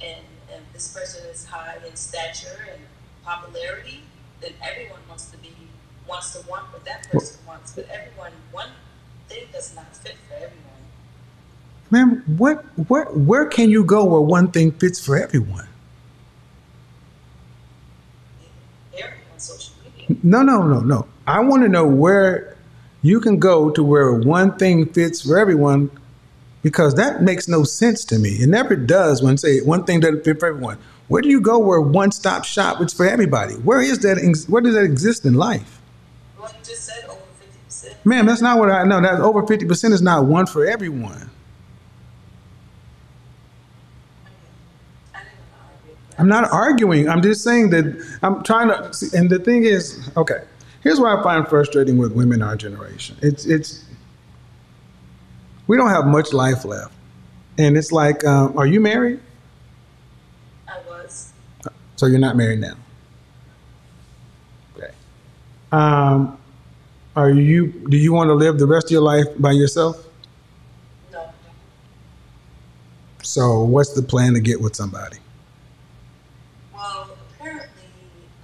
and and this person is high in stature and popularity, then everyone wants to be wants to want what that person wants. But everyone, one thing does not fit for everyone. Ma'am, what, where, where can you go where one thing fits for everyone? Here on social media, No, no, no, no. I want to know where you can go to where one thing fits for everyone because that makes no sense to me. It never does when say one thing doesn't fit for everyone. Where do you go where one stop shop is for everybody? Where is that? Where does that exist in life? well, you just said over fifty percent Ma'am, that's not what I know. That over 50% is not one for everyone. I'm not arguing. I'm just saying that I'm trying to. See, and the thing is, okay, here's what I find frustrating with women our generation. It's it's we don't have much life left, and it's like, um, are you married? I was. So you're not married now. Okay. Um, are you? Do you want to live the rest of your life by yourself? No. So what's the plan to get with somebody? Well, apparently,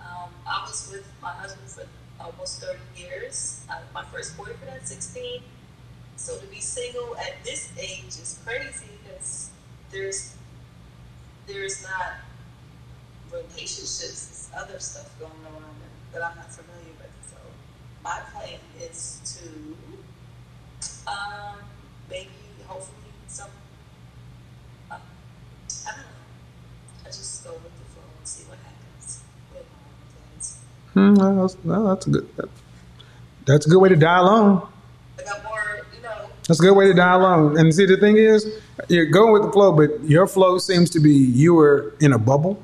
um, I was with my husband for almost 30 years. I, my first boyfriend at 16. So to be single at this age is crazy because there's there's not relationships, there's other stuff going on that I'm not familiar with. So my plan is to um, maybe hopefully some uh, I don't know. I just go with the flow and see what happens with my plans. Hmm, well, that's, well, that's a good. That, that's a good way to die alone. More, you know, That's a good way to die alone. And see, the thing is, you're going with the flow, but your flow seems to be you were in a bubble,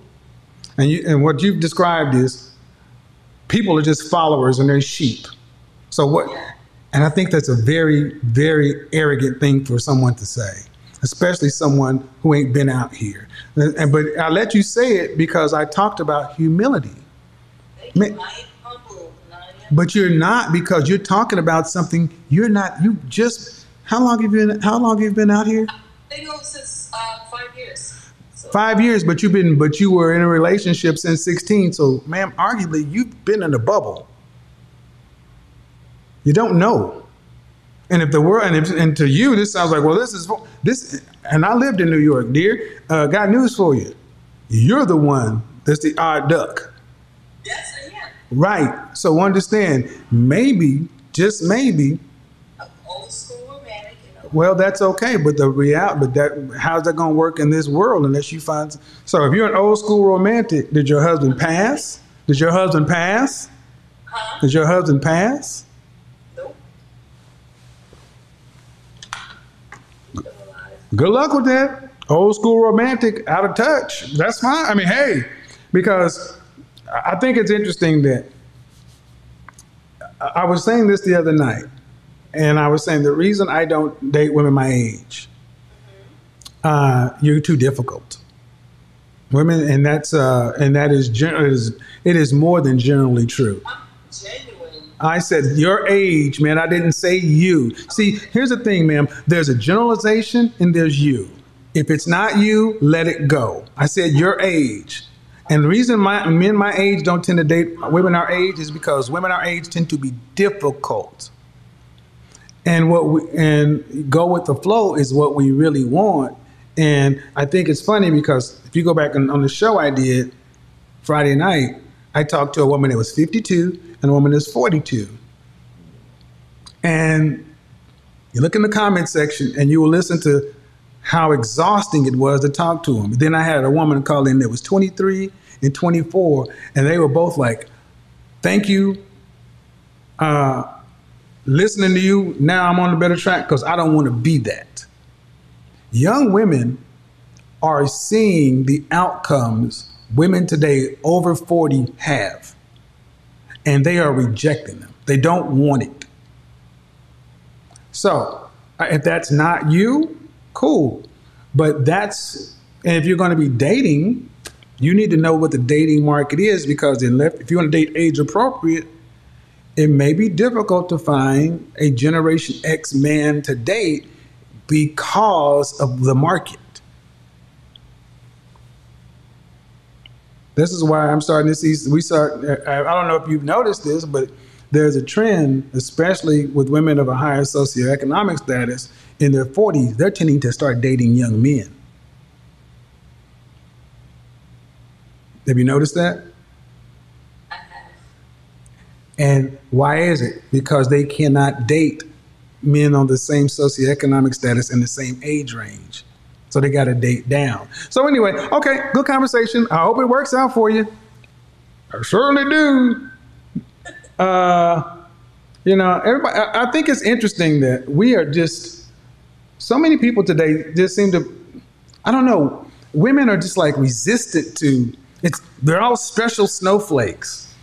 and you and what you've described is people are just followers and they're sheep. So what? And I think that's a very, very arrogant thing for someone to say, especially someone who ain't been out here. And, and- but I let you say it because I talked about humility. thank you. Ma- I am humble. and I am But you're not because you're talking about something you're not. You just how long have you been? How long have you been out here? single since uh, five years. So Five years, but you've been, but you were in a relationship since 16. So, ma'am, arguably you've been in a bubble. You don't know. And if the world, and, if, and to you, this sounds like, well, this is this. And I lived in New York, dear. Uh, got news for you. You're the one that's the odd duck. yes, I am. Right. So understand, maybe, just maybe, I'm old school romantic, you know. Well, that's okay, but the real, but that how's that gonna work in this world unless you find? So if you're an old school romantic, did your husband pass? Did your husband pass? Huh? Did your husband pass? Nope. Good luck with that. Old school romantic, out of touch. That's fine. I mean, hey, because I think it's interesting that I was saying this the other night, and I was saying the reason I don't date women my age, uh, you're too difficult. Women, and that's uh, and that is, gen- is it is more than generally true. I said your age, man. I didn't say you. See, here's the thing, ma'am. There's a generalization and there's you. If it's not you, let it go. I said your age. And the reason my men my age don't tend to date women our age is because women our age tend to be difficult. And what we and go with the flow is what we really want. And I think it's funny because if you go back on, on the show I did Friday night, I talked to a woman that was 52 and a woman that's 42. And you look in the comment section and you will listen to how exhausting it was to talk to them. Then I had a woman call in that was 23 and 24, and they were both like, Thank you. Uh, listening to you, now I'm on the better track because I don't want to be that. Young women are seeing the outcomes women today over 40 have, and they are rejecting them. They don't want it. So, uh, if that's not you, cool. But that's, and if you're going to be dating, you need to know what the dating market is because if you want to date age appropriate, it may be difficult to find a Generation X man to date because of the market. This is why I'm starting to see. We start. I don't know if you've noticed this, but there's a trend, especially with women of a higher socioeconomic status in their 40s. They're tending to start dating young men. Have you noticed that? And why is it? Because they cannot date men on the same socioeconomic status in the same age range. So they got to date down. So, anyway, okay, good conversation. I hope it works out for you. I certainly do. Uh, You know, everybody. I, I think it's interesting that we are just so many people today just seem to. I don't know. Women are just like resistant to it's. They're all special snowflakes.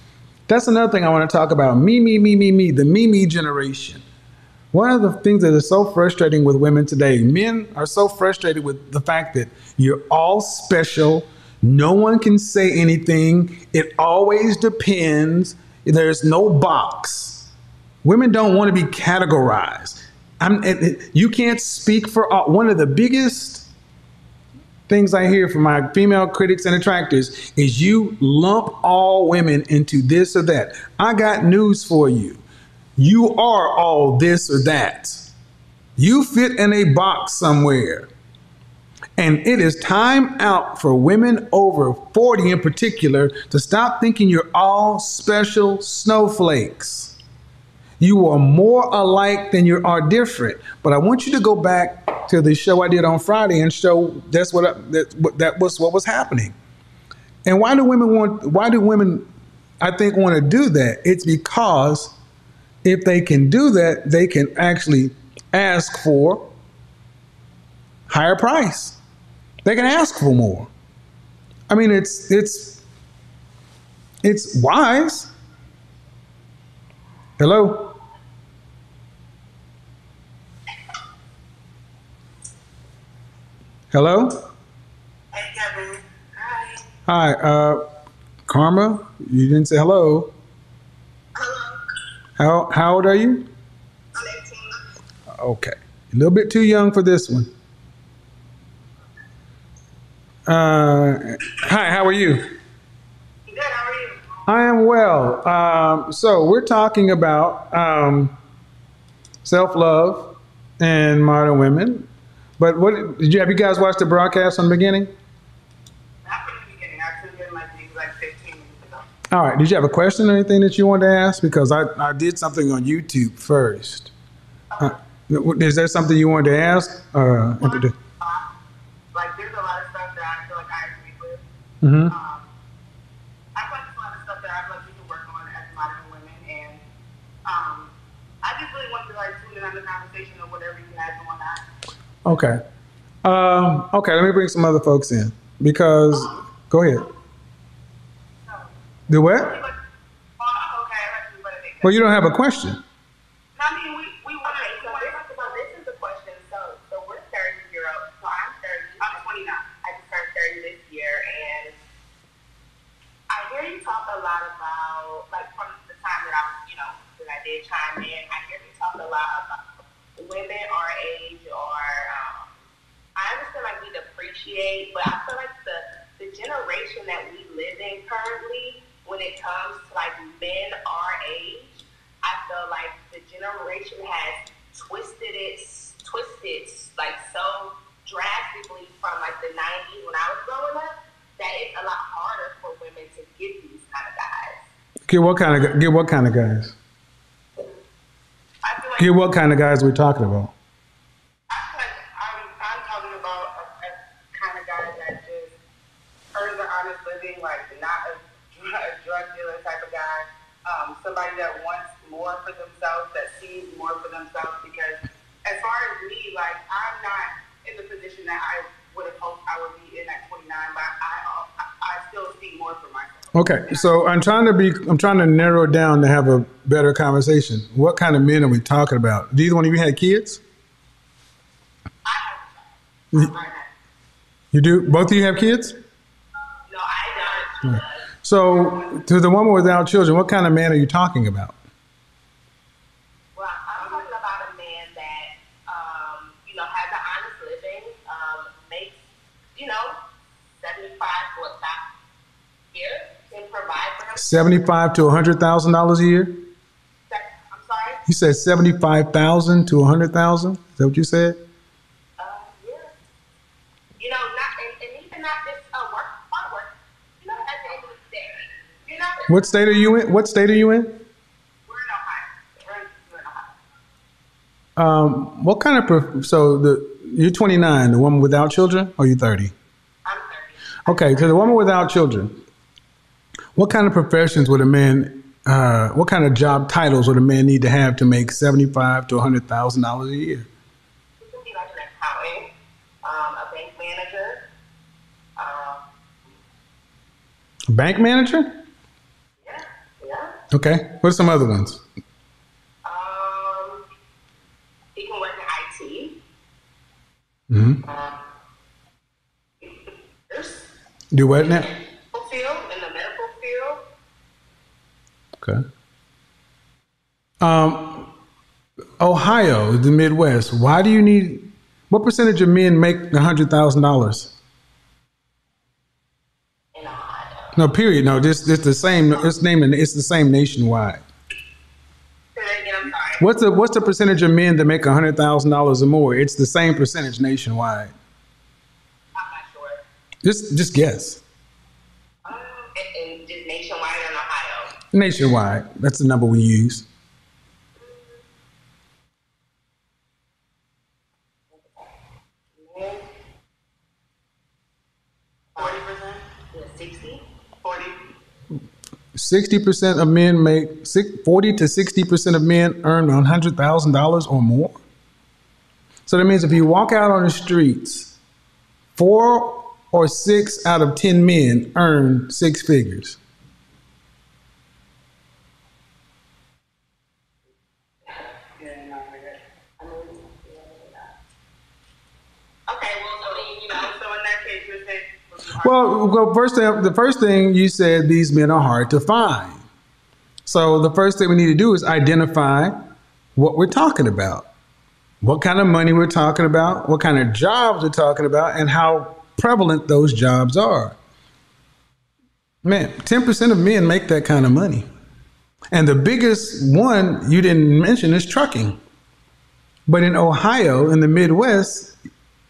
That's another thing I want to talk about. Me, me, me, me, me. The me, me generation. One of the things that is so frustrating with women today, men are so frustrated with the fact that you're all special. No one can say anything. It always depends. There's no box. Women don't want to be categorized. It- you can't speak for all. One of the biggest things I hear from my female critics and attractors is you lump all women into this or that. I got news for you. You are all this or that. You fit in a box somewhere. And it is time out for women over 40 in particular to stop thinking you're all special snowflakes. You are more alike than you are different. But I want you to go back to the show I did on Friday and show that's what I, that, that was what was happening. And why do women want? Why do women, I think, want to do that? It's because if they can do that, they can actually ask for higher price. They can ask for more. I mean, it's it's it's wise. Hello. Hello. Hey, Kevin. Hi. Hi, uh, Karma. You didn't say hello. Hello. How how old are you? I'm 18. Okay, a little bit too young for this one. Uh, hi, how are you? Good, how are you? I am well. Um, so we're talking about um, self-love and modern women. But what did you have? You guys watched the broadcast from the beginning? Not from the beginning. I tuned in like maybe like 15 minutes ago. All right. Did you have a question or anything that you wanted to ask? Because I, I did something on YouTube first. Uh, is there something you wanted to ask? Uh, Like, there's a lot of stuff that I feel like I agree with. Mhm. Um, I feel like there's a lot of stuff that I feel like we can work on as modern women. And um, I just really want to like tune in on the conversation or whatever you had going on. Okay. Um, okay, let me bring some other folks in because go ahead. Do what? okay, let's do better than Well, you don't have a question. I mean, we, we want to, so this, so this is the question. So, so we're 30 year old. So I'm 30. I'm 29. I just turned 30 this year. And I hear you talk a lot about, like, from the time that I was, you know, that I did chime in, I hear you talk a lot about women our age or, um, I understand, like, we but I feel like the, the generation that we live in currently, when it comes to, like, men our age, I feel like the generation has twisted it, twisted like so drastically from like the 90s when I was growing up that it's a lot harder for women to get these kind of guys. Get what kind of get what kind of guys? Like, Get what kind of guys we talking about? That I would have hoped I would be in at 29, but I I, I still see more for myself. Okay, so I'm trying to be I'm trying to narrow it down to have a better conversation. What kind of men are we talking about? Do either one of you had kids? I have a child. I have- You do? Both of you have kids? No, I don't. So to the woman without children, what kind of man are you talking about? Well, I'm talking about a man that, um, you know, has an honest living, um, makes, you know, 75 for a top year, can provide for himself. Seventy-five to hundred thousand dollars a year? I'm sorry? You said seventy-five thousand to a hundred thousand? Is that what you said? Uh, yeah. You know, not, and, and even not just uh, work, hard work. You know, at the end of the day, you know, What state are you in? What state are you in? we're in Ohio. We're in, we're in Ohio. Um, what kind of prof- so the you're 29, the woman without children, or you 30? I'm 30. Okay, to the woman without children, what kind of professions would a man uh, what kind of job titles would a man need to have to make seventy-five to hundred thousand dollars a year? You like an accountant, um, a bank manager. Um, A bank manager? yeah, yeah. Okay. What are some other ones? Um, he can work in IT. hmm Um, Do what now? Okay. Um, Ohio, the Midwest. Why do you need? What percentage of men make hundred thousand dollars? No, period. No, this it's the same. It's naming. It's the same nationwide. Say that again, I'm sorry. What's the What's the percentage of men that make hundred thousand dollars or more? It's the same percentage nationwide. I'm not sure. Just Just guess. Nationwide. That's the number we use. Forty percent? Yeah, Sixty percent of men make forty to sixty percent of men earn hundred thousand dollars or more. So that means if you walk out on the streets, four or six out of ten men earn six figures. Yeah, no, I guess. I mean, Okay, well, I mean, you know, so in that case, you're saying. Well, well, first thing, the first thing you said, these men are hard to find. So the first thing we need to do is identify what we're talking about, what kind of money we're talking about, what kind of jobs we're talking about, and how prevalent those jobs are. Man, ten percent of men make that kind of money, and the biggest one you didn't mention is trucking. But in Ohio, in the Midwest,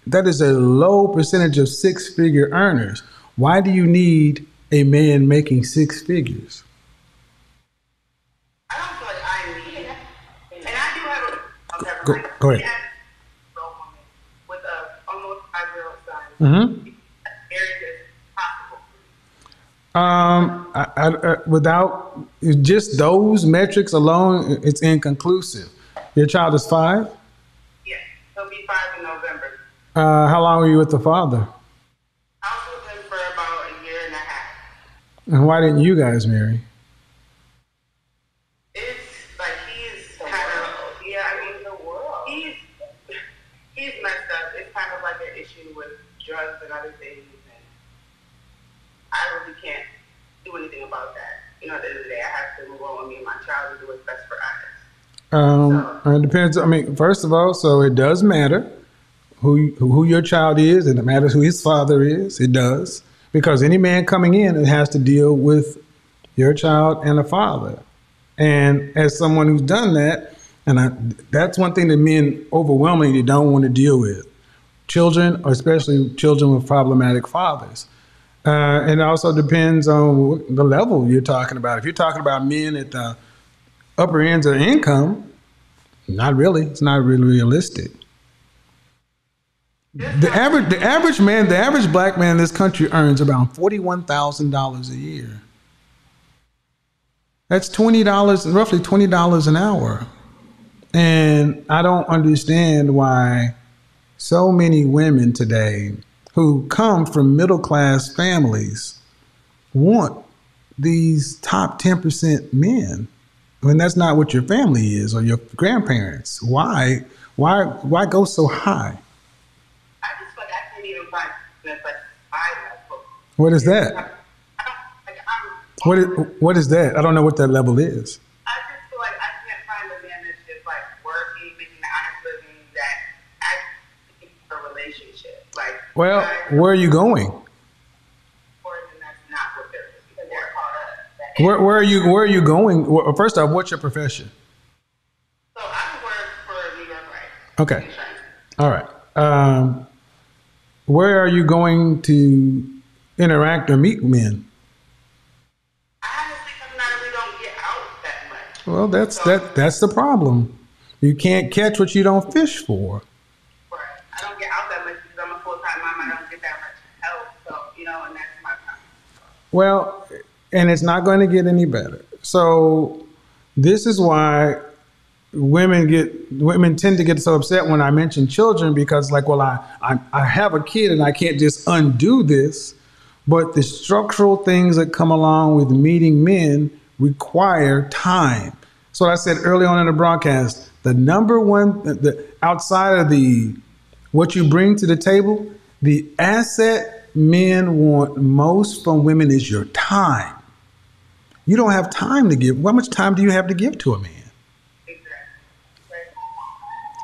that is a low percentage of six figure earners. Why do you need a man making six figures? I don't feel like I need it. And I do have a, okay, Go- go ahead. Yeah, go home With a almost five year old son. Areas is possible. Um, I, I, uh, without just those metrics alone, it's inconclusive. Your child is five. Yeah, he'll be five in November. Uh, how long were you with the father? I was with him for about a year and a half. And why didn't you guys marry? It's like he's kind of yeah. I mean, the world. He's he's messed up. It's kind of like an issue with drugs and other things, and I really can't do anything about that. You know, at the end of the day, I have to move on with me and my child and do what's best for us. Um, it depends. I mean, first of all, so it does matter who who your child is, and it matters who his father is. It does because any man coming in, it has to deal with your child and a father. And as someone who's done that, and I, that's one thing that men overwhelmingly don't want to deal with children, or especially children with problematic fathers. Uh, and it also depends on the level you're talking about. If you're talking about men at the upper ends of income, not really. It's not really realistic. The average, the average man, the average black man in this country earns around forty-one thousand dollars a year. That's twenty dollars, roughly twenty dollars an hour, and I don't understand why so many women today who come from middle-class families want these top ten percent men when that's not what your family is or your grandparents. Why, why, why go so high? I just feel like I can't even find that's like I level. What is that? don't like I'm. What is, what is that? I don't know what that level is. I just feel like I can't find a man that's just like working, making an honest living that actually a relationship. Like, Well, where are you going? or then that's not what they're because they're caught up. That Where, where are you? Where are you going? First off, what's your profession? So I work for New York Right. Okay, all right. Um, where are you going to interact or meet men? I honestly, because I really don't get out that. Well, that's that. That's the problem. You can't catch what you don't fish for. Right. I don't get out that much because I'm a full time mom. I don't get that much help. So you know, and that's my problem. Well, and it's not going to get any better. So this is why women get women tend to get so upset when I mention children because like, well, I, I I have a kid and I can't just undo this. But the structural things that come along with meeting men require time. So I said early on in the broadcast, the number one the, the outside of the what you bring to the table, the asset men want most from women is your time. You don't have time to give. How much time do you have to give to a man?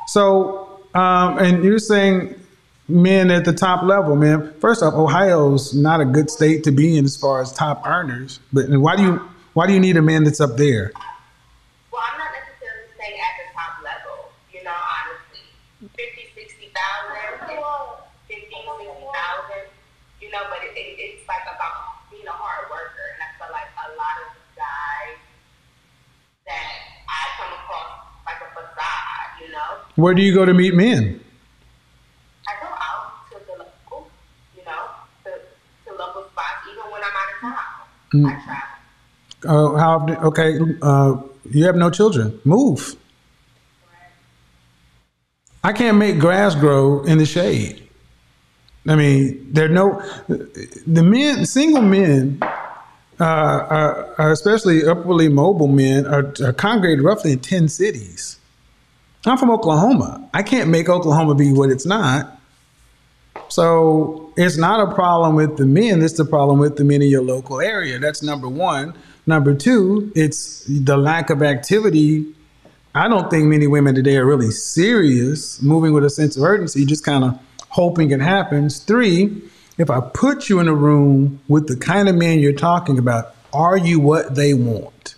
So, um, and you're saying men at the top level, man. First off, Ohio's not a good state to be in as far as top earners. But why do you why do you need a man that's up there? Well, I'm not necessarily saying at the top level, you know, honestly. 50, 60,000, 50, 60,000, you know, but it, it, it's like about being a hard worker. And I feel like a lot of guys that I come across like a facade, you know. Where do you go to meet men? I go out to the local, you know, to, to local spots, even when I'm out of town. I travel. Uh, how okay? Uh, you have no children. Move. I can't make grass grow in the shade. I mean, there are no the men, single men, uh, are, are especially upwardly mobile men, are, are congregated roughly in ten cities. I'm from Oklahoma. I can't make Oklahoma be what it's not. So it's not a problem with the men. It's the problem with the men in your local area. That's number one. Number two, it's the lack of activity. I don't think many women today are really serious, moving with a sense of urgency, just kind of hoping it happens. Three, if I put you in a room with the kind of men you're talking about, are you what they want?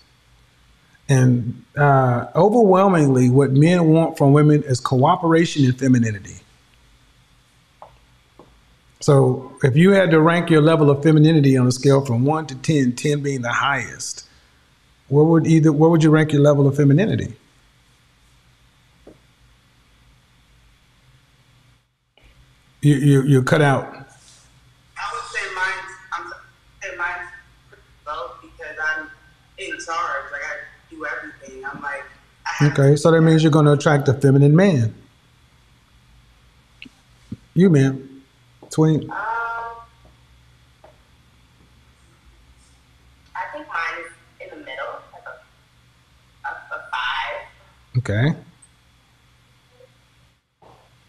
And uh, overwhelmingly, what men want from women is cooperation and femininity. So if you had to rank your level of femininity on a scale from one to 10, 10 being the highest, where would either where would you rank your level of femininity? You you you cut out. I would say mine's I'm say mine's pretty low because I'm in charge. Like I do everything. I'm like I have Okay, so that means you're going to attract a feminine man. You, ma'am, twenty. Um, I think mine is in the middle, like a, a, a five. Okay.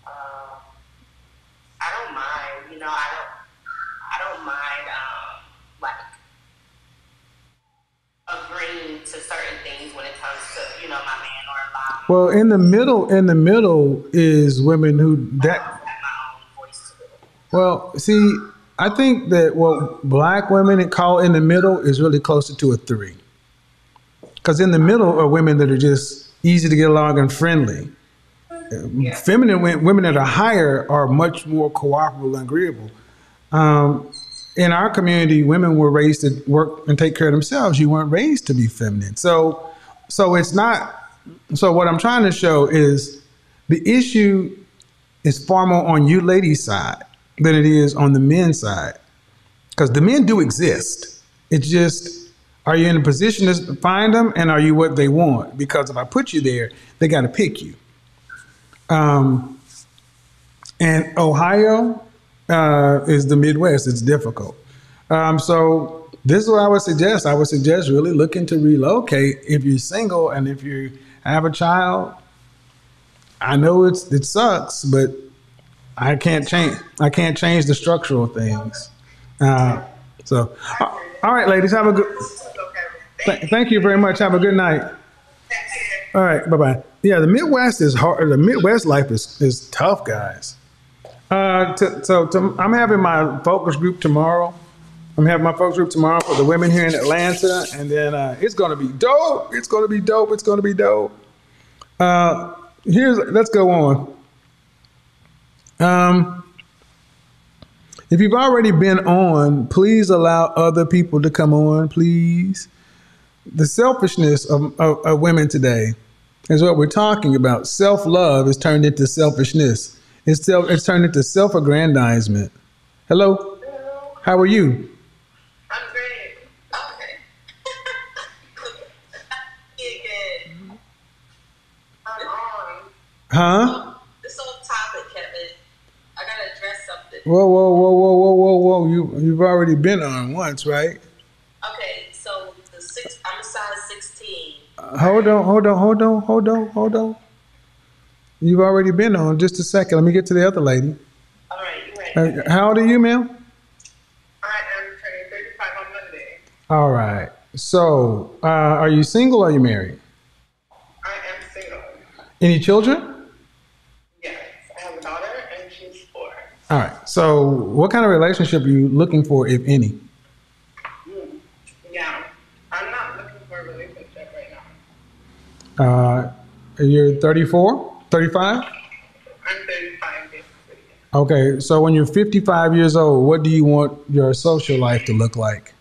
Um, I don't mind, you know, I don't, I don't mind, um, like, agreeing to certain things when it comes to, you know, my man or allowing Well, in the middle, in the middle is women who that. to have my own voice to it. Well, see, I think that what black women call in the middle is really closer to a three. Because in the middle are women that are just easy to get along and friendly. Uh, Feminine wo- women that are higher are much more cooperative and agreeable. Um, in our community, women were raised to work and take care of themselves. You weren't raised to be feminine. So, so it's not. So what I'm trying to show is the issue is far more on you ladies' side than it is on the men's side. Because the men do exist. It's just, are you in a position to find them and are you what they want? Because if I put you there, they got to pick you. Um, and Ohio uh, is the Midwest. It's difficult. Um, so this is what I would suggest. I would suggest really looking to relocate if you're single and if you have a child. I know it's it sucks, but I can't change. I can't change the structural things. Uh, so, all right, ladies, have a good. Th- thank you very much. Have a good night. All right, bye bye. Yeah, the Midwest is hard. The Midwest life is is tough, guys. Uh, so I'm having my focus group tomorrow. I'm having my focus group tomorrow for the women here in Atlanta, and then uh, it's gonna be dope. It's gonna be dope. It's gonna be dope. Uh, here's let's go on. Um, if you've already been on, please allow other people to come on, please. The selfishness of, of, of women today is what we're talking about. Self love is turned into selfishness, it's, self, it's turned into self aggrandizement. Hello? Hello? How are you? I'm great. Okay. <laughs> good. I'm on. Huh? You've already been on once, right? Okay, so the six, I'm a size 16. Uh, hold on, hold on, hold on, hold on, hold on. You've already been on. Just a second. Let me get to the other lady. All right, you ready? Uh, how old are you, ma'am? I am turning 35 on Monday. All right. So, uh, are you single or are you married? I am single. Any children? Yes, I have a daughter and she's four. All right. So, what kind of relationship are you looking for, if any? Yeah, I'm not looking for a relationship right now. Uh, you're 34, 35? I'm 35. Okay. So, when you're 55 years old, what do you want your social life to look like?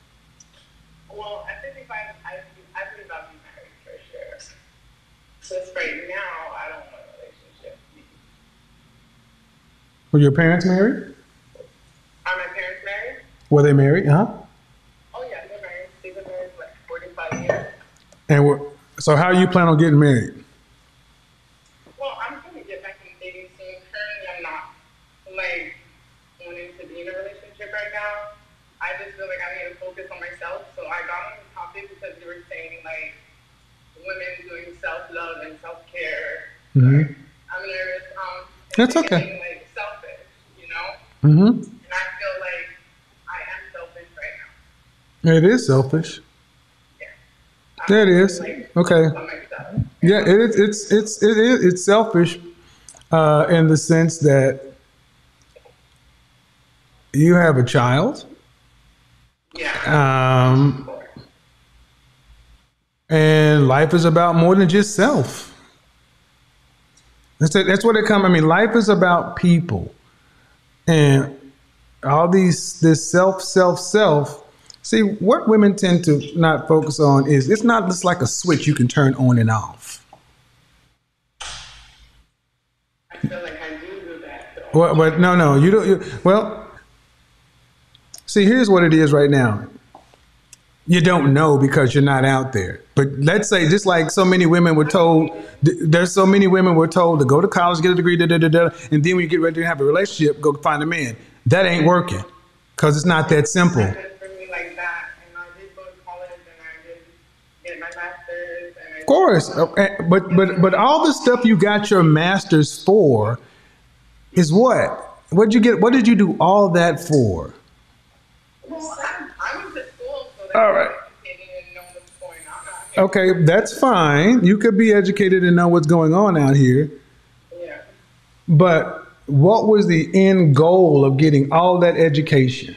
Well, at 55, I, I believe I'll be married for sure. Just right now, I don't want a relationship. Were your parents married? Are my parents married? Were they married? Huh? Oh yeah, they're married. They've been married for like 45 years. And were, so, how you plan on getting married? Well, I'm trying to get back in dating soon. Currently, I'm not like wanting to be in a relationship right now. I just feel like I need to focus on myself. So I got on the topic because you were saying like women doing self love and self care. Mm-hmm. I'm nervous. Um, That's okay. Being, like selfish, you know. Mm-hmm. And I feel like I am selfish right now. It is selfish. Yeah, it is. Like, Okay. Yeah, it is. It's it's it is it's selfish, uh, in the sense that you have a child, Yeah. um, and life is about more than just self. That's it, that's what it comes. I mean, life is about people, and all these this self, self, self. See, what women tend to not focus on is it's not just like a switch you can turn on and off. I feel like I do do that. Well, but no, no, you don't. You, well, see, here's what it is right now. You don't know because you're not out there. But let's say, just like so many women were told, there's so many women were told to go to college, get a degree, da da da da, and then when you get ready to have a relationship, go find a man. That ain't working because it's not that simple. Of course, uh, eh, but but but all the stuff you got your masters for is what? What you get? What did you do all that for? Well, out here. Okay, that's fine. You could be educated and know what's going on out here. Yeah. But what was the end goal of getting all that education?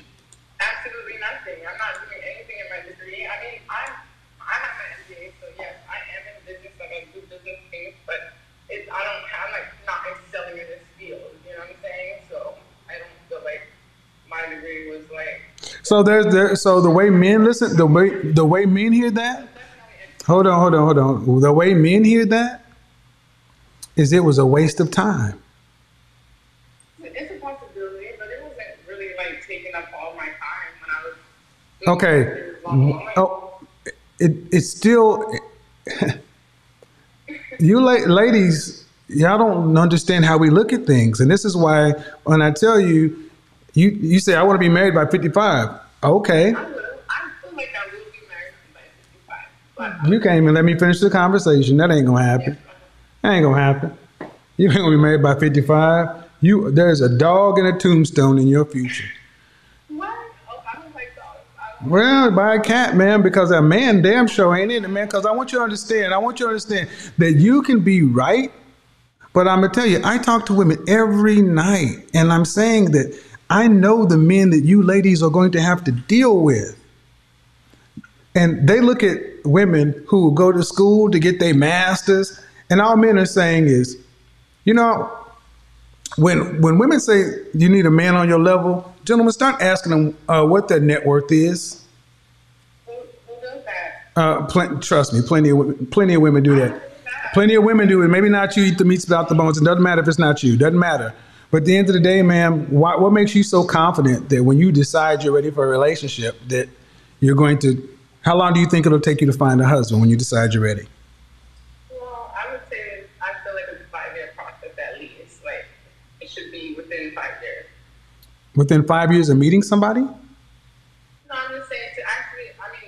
Absolutely nothing. I'm not doing anything in my degree. I mean, I'm, I have my MBA, so yes, I am in business, like I do business things, but it's, I don't, I'm like not excelling in this field, you know what I'm saying? So I don't feel like my degree was like, So there's there. So the way men listen, the way the way men hear that. Hold on, hold on, hold on. The way men hear that is it was a waste of time. it's a possibility, but it wasn't really like taking up all my time when I was Okay. things long. I'm like, Oh, it it's still. <laughs> you la- ladies, y'all don't understand how we look at things, and this is why when I tell you, you you say I want to be married by fifty five. Okay, I will. I feel like I will be married by 55, but you can't even let me finish the conversation. That ain't gonna happen. That ain't gonna happen. You ain't gonna be married by fifty five. You there's a dog and a tombstone in your future. what? Oh, I don't like dogs. I don't Well, buy a cat, man, because a man damn sure ain't in it, man. Because I want you to understand, I want you to understand that you can be right, but I'm gonna tell you, I talk to women every night, and I'm saying that I know the men that you ladies are going to have to deal with. And they look at women who go to school to get their masters, and all men are saying is, you know, when when women say you need a man on your level, gentlemen, start asking them uh, what their net worth is. Uh, pl- trust me, plenty of women, plenty of women do that. Plenty of women do it. Maybe not you eat the meats without the bones. It doesn't matter if it's not you. Doesn't matter. But at the end of the day, ma'am, why, what makes you so confident that when you decide you're ready for a relationship, that you're going to? How long do you think it'll take you to find a husband when you decide you're ready? Well, I would say I feel like it's a five year process at least. Like it should be within five years. Within five years of meeting somebody?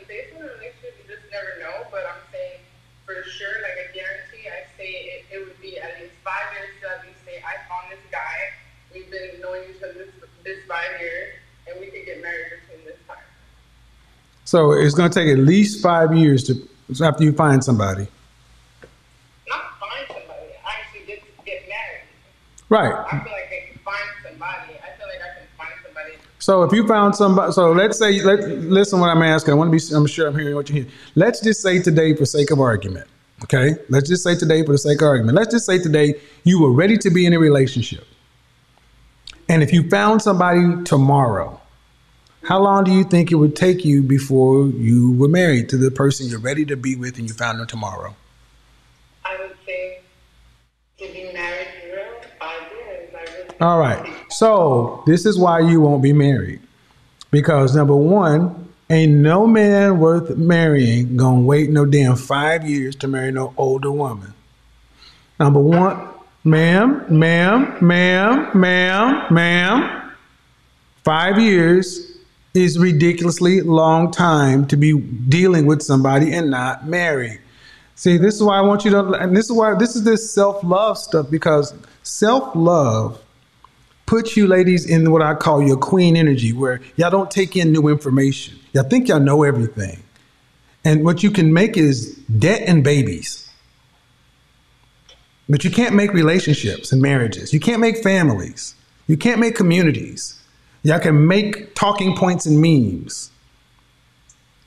based on a relationship, you just never know. But I'm saying for sure, like a guarantee, I say it, it would be at least five years to at least say I found this guy. We've been knowing each other this, this five years, and we could get married between this time. So it's going to take at least five years to after you find somebody. Not find somebody, actually get get married. Right. I feel like I can find somebody. I feel like I can find somebody. So if you found somebody, so let's say, let listen what I'm asking. I want to be, I'm sure I'm hearing what you hear. Let's just say today, for sake of argument, okay? Let's just say today, for the sake of argument, let's just say today you were ready to be in a relationship, and if you found somebody tomorrow, how long do you think it would take you before you were married to the person you're ready to be with, and you found them tomorrow? I would say to be married real, five years. I really All right. So this is why you won't be married. Because number one, ain't no man worth marrying gonna wait no damn five years to marry no older woman. Number one, ma'am, ma'am, ma'am, ma'am, ma'am. Five years is ridiculously long time to be dealing with somebody and not married. See, this is why I want you to, and this is why this is this self love stuff because self love puts you ladies in what I call your queen energy, where y'all don't take in new information. Y'all think y'all know everything. And what you can make is debt and babies. But you can't make relationships and marriages. You can't make families. You can't make communities. Y'all can make talking points and memes.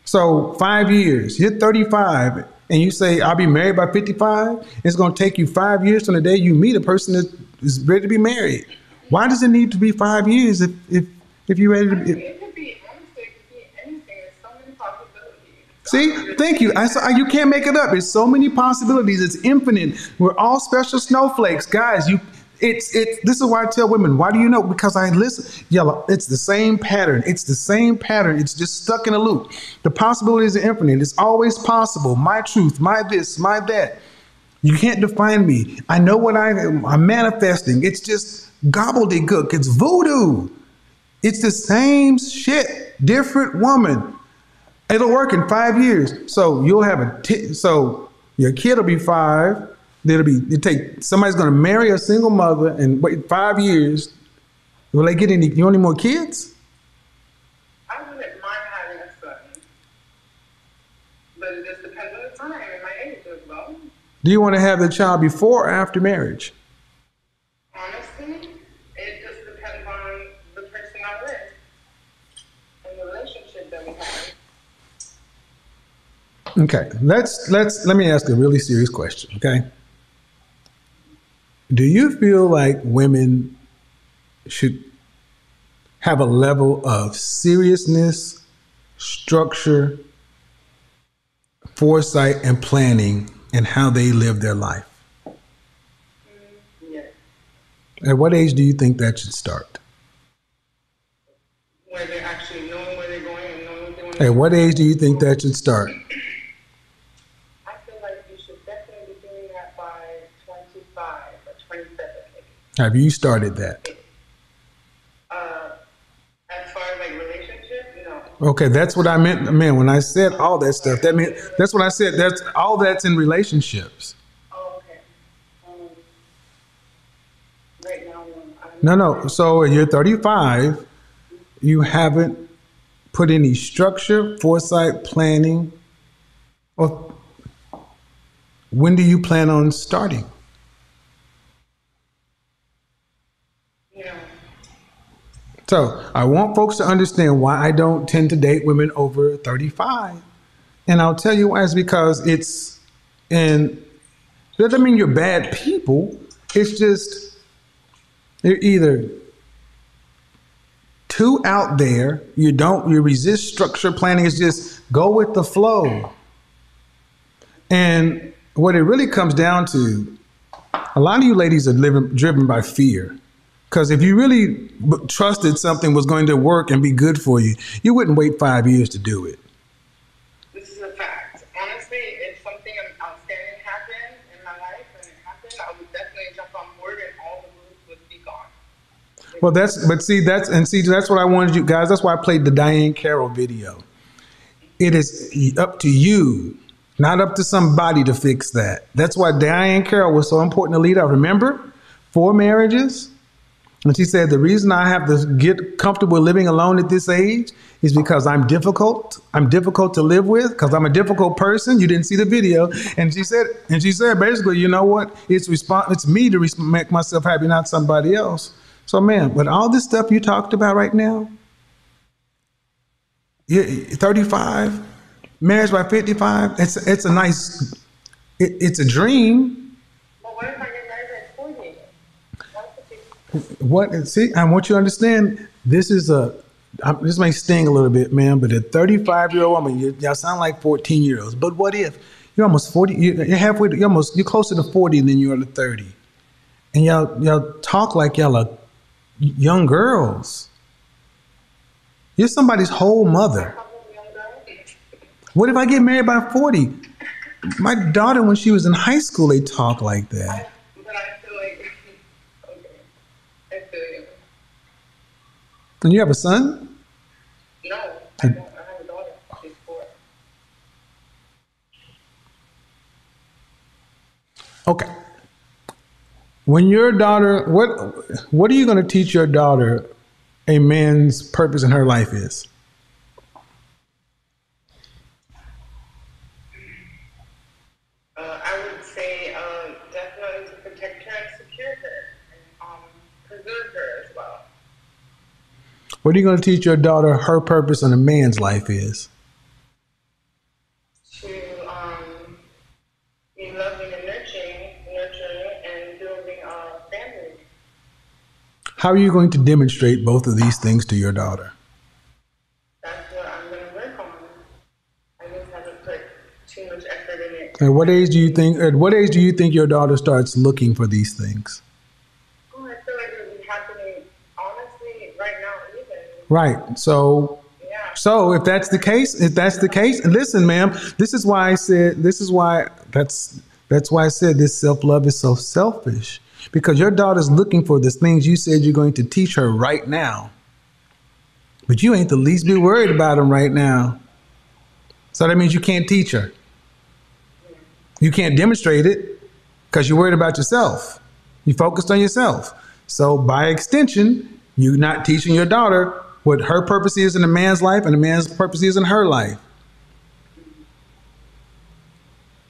So, five years, you're 35, and you say, I'll be married by 55. It's going to take you five years from the day you meet a person that is ready to be married. Why does it need to be five years if, if, if you're ready to be? It could be honestly, it could be anything. There's so many possibilities. See, thank you. I saw you can't make it up. There's so many possibilities. It's infinite. We're all special snowflakes, guys. You, it's it. This is why I tell women. Why do you know? Because I listen. Yellow. It's the same pattern. It's the same pattern. It's just stuck in a loop. The possibilities are infinite. It's always possible. My truth. My this. My that. You can't define me. I know what I am. I'm manifesting. It's just gobbledygook. It's voodoo. It's the same shit, different woman. It'll work in five years. So you'll have a t- so your kid will be five. There'll be it take somebody's gonna marry a single mother and wait five years. Will they get any you want any more kids? I wouldn't mind having a son, but it just depends on the time and my age as well. Do you want to have the child before or after marriage? Honestly, it just depends on the person I'm with and the relationship that we have. Okay, let's let's let me ask a really serious question. Okay, do you feel like women should have a level of seriousness, structure, foresight, and planning in how they live their life? Yes. At what age do you think that should start? Where they're actually knowing where they're going and knowing what they want At what age do you think that should start? I feel like you should definitely be doing that by 25 or 27 maybe. Have you started that? Uh, as far as like relationship, no. Okay, that's what I meant. Man, when I said all that stuff, that meant that's what I said. That's all that's in relationships. Oh, okay. Um, right now, I'm No, no. So you're 35. You haven't put any structure, foresight, planning, or when do you plan on starting? So I want folks to understand why I don't tend to date women over 35. And I'll tell you why. It's because it's, and that doesn't mean you're bad people. It's just, you're either too out there, you don't, you resist structure planning, it's just go with the flow. And what it really comes down to, a lot of you ladies are living, driven by fear. Because if you really b- trusted something was going to work and be good for you, you wouldn't wait five years to do it. This is a fact. Honestly, if something outstanding happened in my life and it happened, I would definitely jump on board and all the rules would be gone. Well, that's but see that's and see that's what I wanted you guys. That's why I played the Diahann Carroll video. It is up to you, not up to somebody to fix that. That's why Diahann Carroll was so important to lead out. Remember, four marriages. And she said, The reason I have to get comfortable living alone at this age is because I'm difficult. I'm difficult to live with because I'm a difficult person. You didn't see the video. And she said, and she said, basically, you know what? It's respon- it's me to res- make myself happy, not somebody else. So, man, with all this stuff you talked about right now, yeah, 35, marriage by 55, it's, it's a nice, it, it's a dream. But what if I get married at 40? That's the big What see, I want you to understand. This is a. um, This may sting a little bit, man, but a 35 year old woman, you, y'all sound like 14 year olds. But what if you're almost 40? you- You're halfway. You're almost. You're closer to 40 than you are to 30, and y'all y'all talk like y'all are young girls. You're somebody's whole mother. What if I get married by 40? My daughter, when she was in high school, they talk like that. But I feel like, okay, I feel you. And you have a son? No, I don't. I have a daughter. She's four. Okay. When your daughter, what what are you going to teach your daughter a man's purpose in her life is? Uh, I would say uh, definitely to protect her and secure her and um, preserve her as well. What are you going to teach your daughter her purpose in a man's life is? To um, be loving and nurturing, nurturing and building a family. How are you going to demonstrate both of these things to your daughter? That's what I'm going to work on. I just haven't put too much effort in it. At what age do you think? At what age do you think your daughter starts looking for these things? Oh, I feel like it would be happening, honestly, right now, even. Right. So So if that's the case, if that's the case, listen, ma'am, this is why I said this is why that's that's why I said this self-love is so selfish. Because your daughter's looking for the things you said you're going to teach her right now. But you ain't the least bit worried about them right now. So that means you can't teach her. You can't demonstrate it because you're worried about yourself. You focused on yourself. So by extension, you're not teaching your daughter what her purpose is in a man's life and a man's purpose is in her life.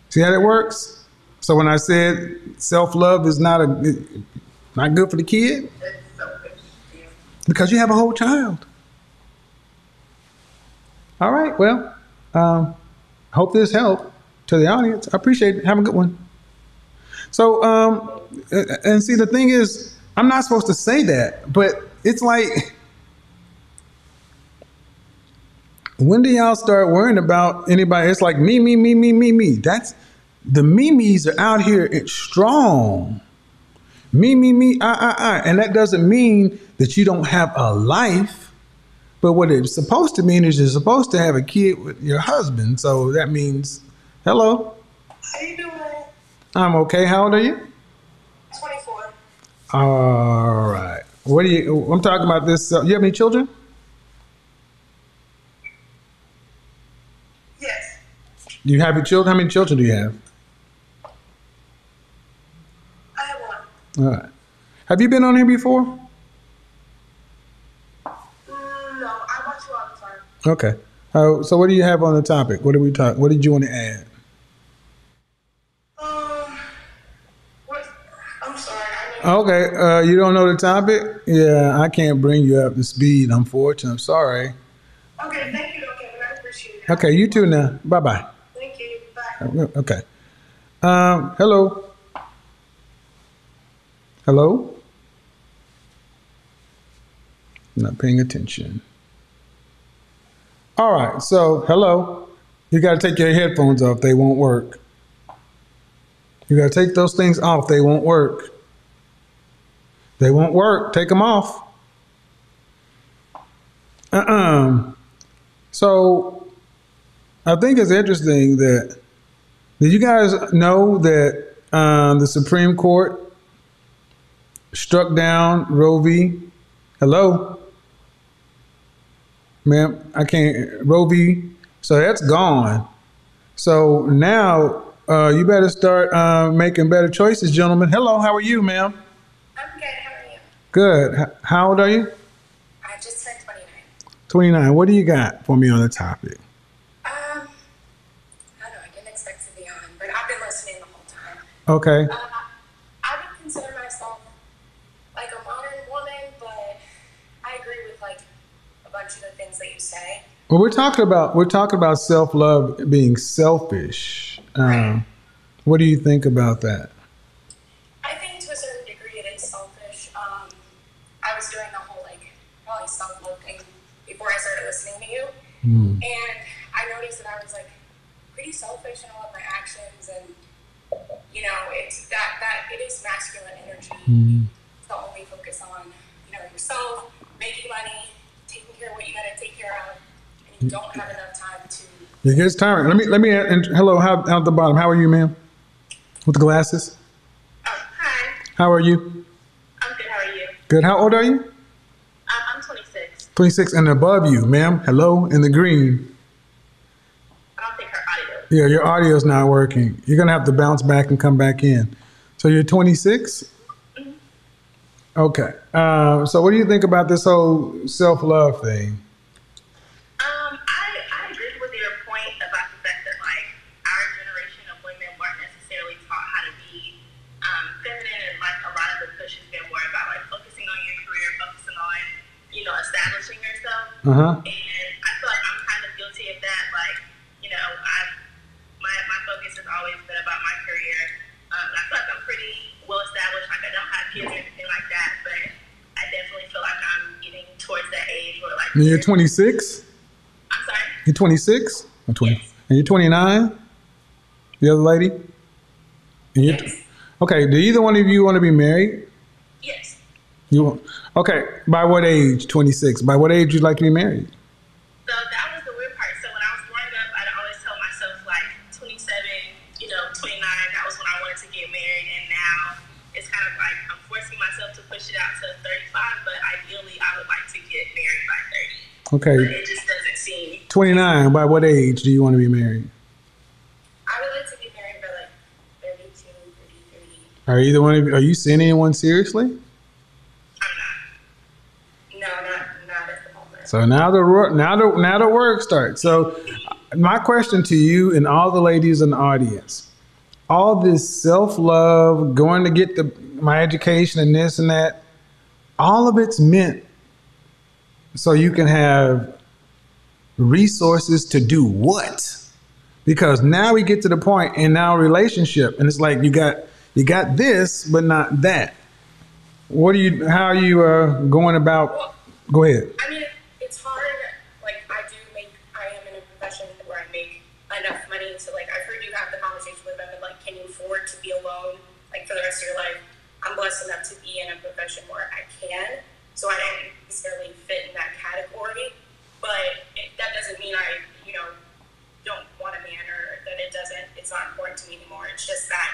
See how that works? So when I said self-love is not a not good for the kid, because you have a whole child. All right. Well, um, hope this helped to the audience. I appreciate it. Have a good one. So, um, and see, the thing is, I'm not supposed to say that, but it's like, when do y'all start worrying about anybody? It's like me, me, me, me, me, me. That's the memes are out here. It's strong. Me, me, me, I, I, I. And that doesn't mean that you don't have a life. But what it's supposed to mean is you're supposed to have a kid with your husband. So that means, hello, How you doing? I'm okay. How old are you? 24. All right. What do you, I'm talking about this. Uh, you have any children? Yes. Do you have your children? How many children do you have? I have one. All right. Have you been on here before? Mm, no, I watch you all the time. Okay. Uh, so what do you have on the topic? What did we talk? What did you want to add? Um, what? I'm sorry. Okay. Uh, you don't know the topic? Yeah, I can't bring you up to speed. Unfortunately, I'm sorry. Okay, thank you, Kevin. I appreciate it. Okay, you too now. Bye bye. Okay. Um, hello. Hello. Not paying attention. All right. So, hello. You got to take your headphones off. They won't work. You got to take those things off. They won't work. They won't work. Take them off. Uh-uh. So, I think it's interesting that did you guys know that um, the Supreme Court struck down Roe v. Hello, ma'am. I can't. Roe v. So that's gone. So now uh, you better start uh, making better choices, gentlemen. Hello, how are you, ma'am? I'm good. How are you? Good. H- How old are you? I just turned 29. 29. What do you got for me on the topic? Um, I don't know. I didn't expect to be on, but I've been listening the whole time. Okay. Uh, I would consider myself like a modern woman, but I agree with like a bunch of the things that you say. Well, we're talking about we're talking about self love being selfish. Um, what do you think about that? I think to a certain degree it is selfish. Um, I was doing the whole like probably self love thing before I started listening to you, and I noticed that I was like pretty selfish in all of my actions, and you know it's that that it is masculine energy to only focus on you know yourself, making money, taking care of what you got to take care of, and you don't have enough time to It gets tiring. Let me let me. And hello, how out the bottom? How are you, ma'am? With the glasses. Um, hi, How are you? I'm good. How are you? Good. How old are you? Um, I'm 26. 26 and above you, ma'am. Hello, in the green. I don't think her audio. Yeah, your audio's not working. You're gonna have to bounce back and come back in. So you're 26. Okay. Uh, so what do you think about this whole self love thing? Um, I, I agree with your point about the fact that like our generation of women weren't necessarily taught how to be um, feminine, and like a lot of the push has been more about like focusing on your career, focusing on you know establishing yourself. Uh huh. And I feel like I'm kind of guilty of that. Like, you know, I my my focus has always been about my career. Um, I feel like I'm pretty well established. Like I don't have kids or anything like that, but I definitely feel like I'm getting towards that age where like And you're 26. I'm sorry. You're 26. Or 20. Yes. And you're 29. The other lady. And you're, Yes. Okay. Do either one of you want to be married? Yes. You want? Okay. By what age? 26. By what age would you like to be married? Okay. it just doesn't seem. 29. By what age do you want to be married? I would like to be married by like 32, 33. Are either one of you, are you seeing anyone seriously? I'm not. No, not not at the moment. So now the now the now the work starts. So my question to you and all the ladies in the audience, all this self love, going to get the my education and this and that, all of it's meant so you can have resources to do what? Because now we get to the point in our relationship, and it's like you got you got this, but not that. What are you? How are you uh, going about? Go ahead. I mean, it's hard. Like, I do make, I am in a profession where I make enough money to, like, I've heard you have the conversation with women, like, can you afford to be alone, like, for the rest of your life? I'm blessed enough to be in a profession where I can, so I necessarily fit in that category. But it, that doesn't mean I, you know, don't want a man or that it doesn't, it's not important to me anymore. It's just that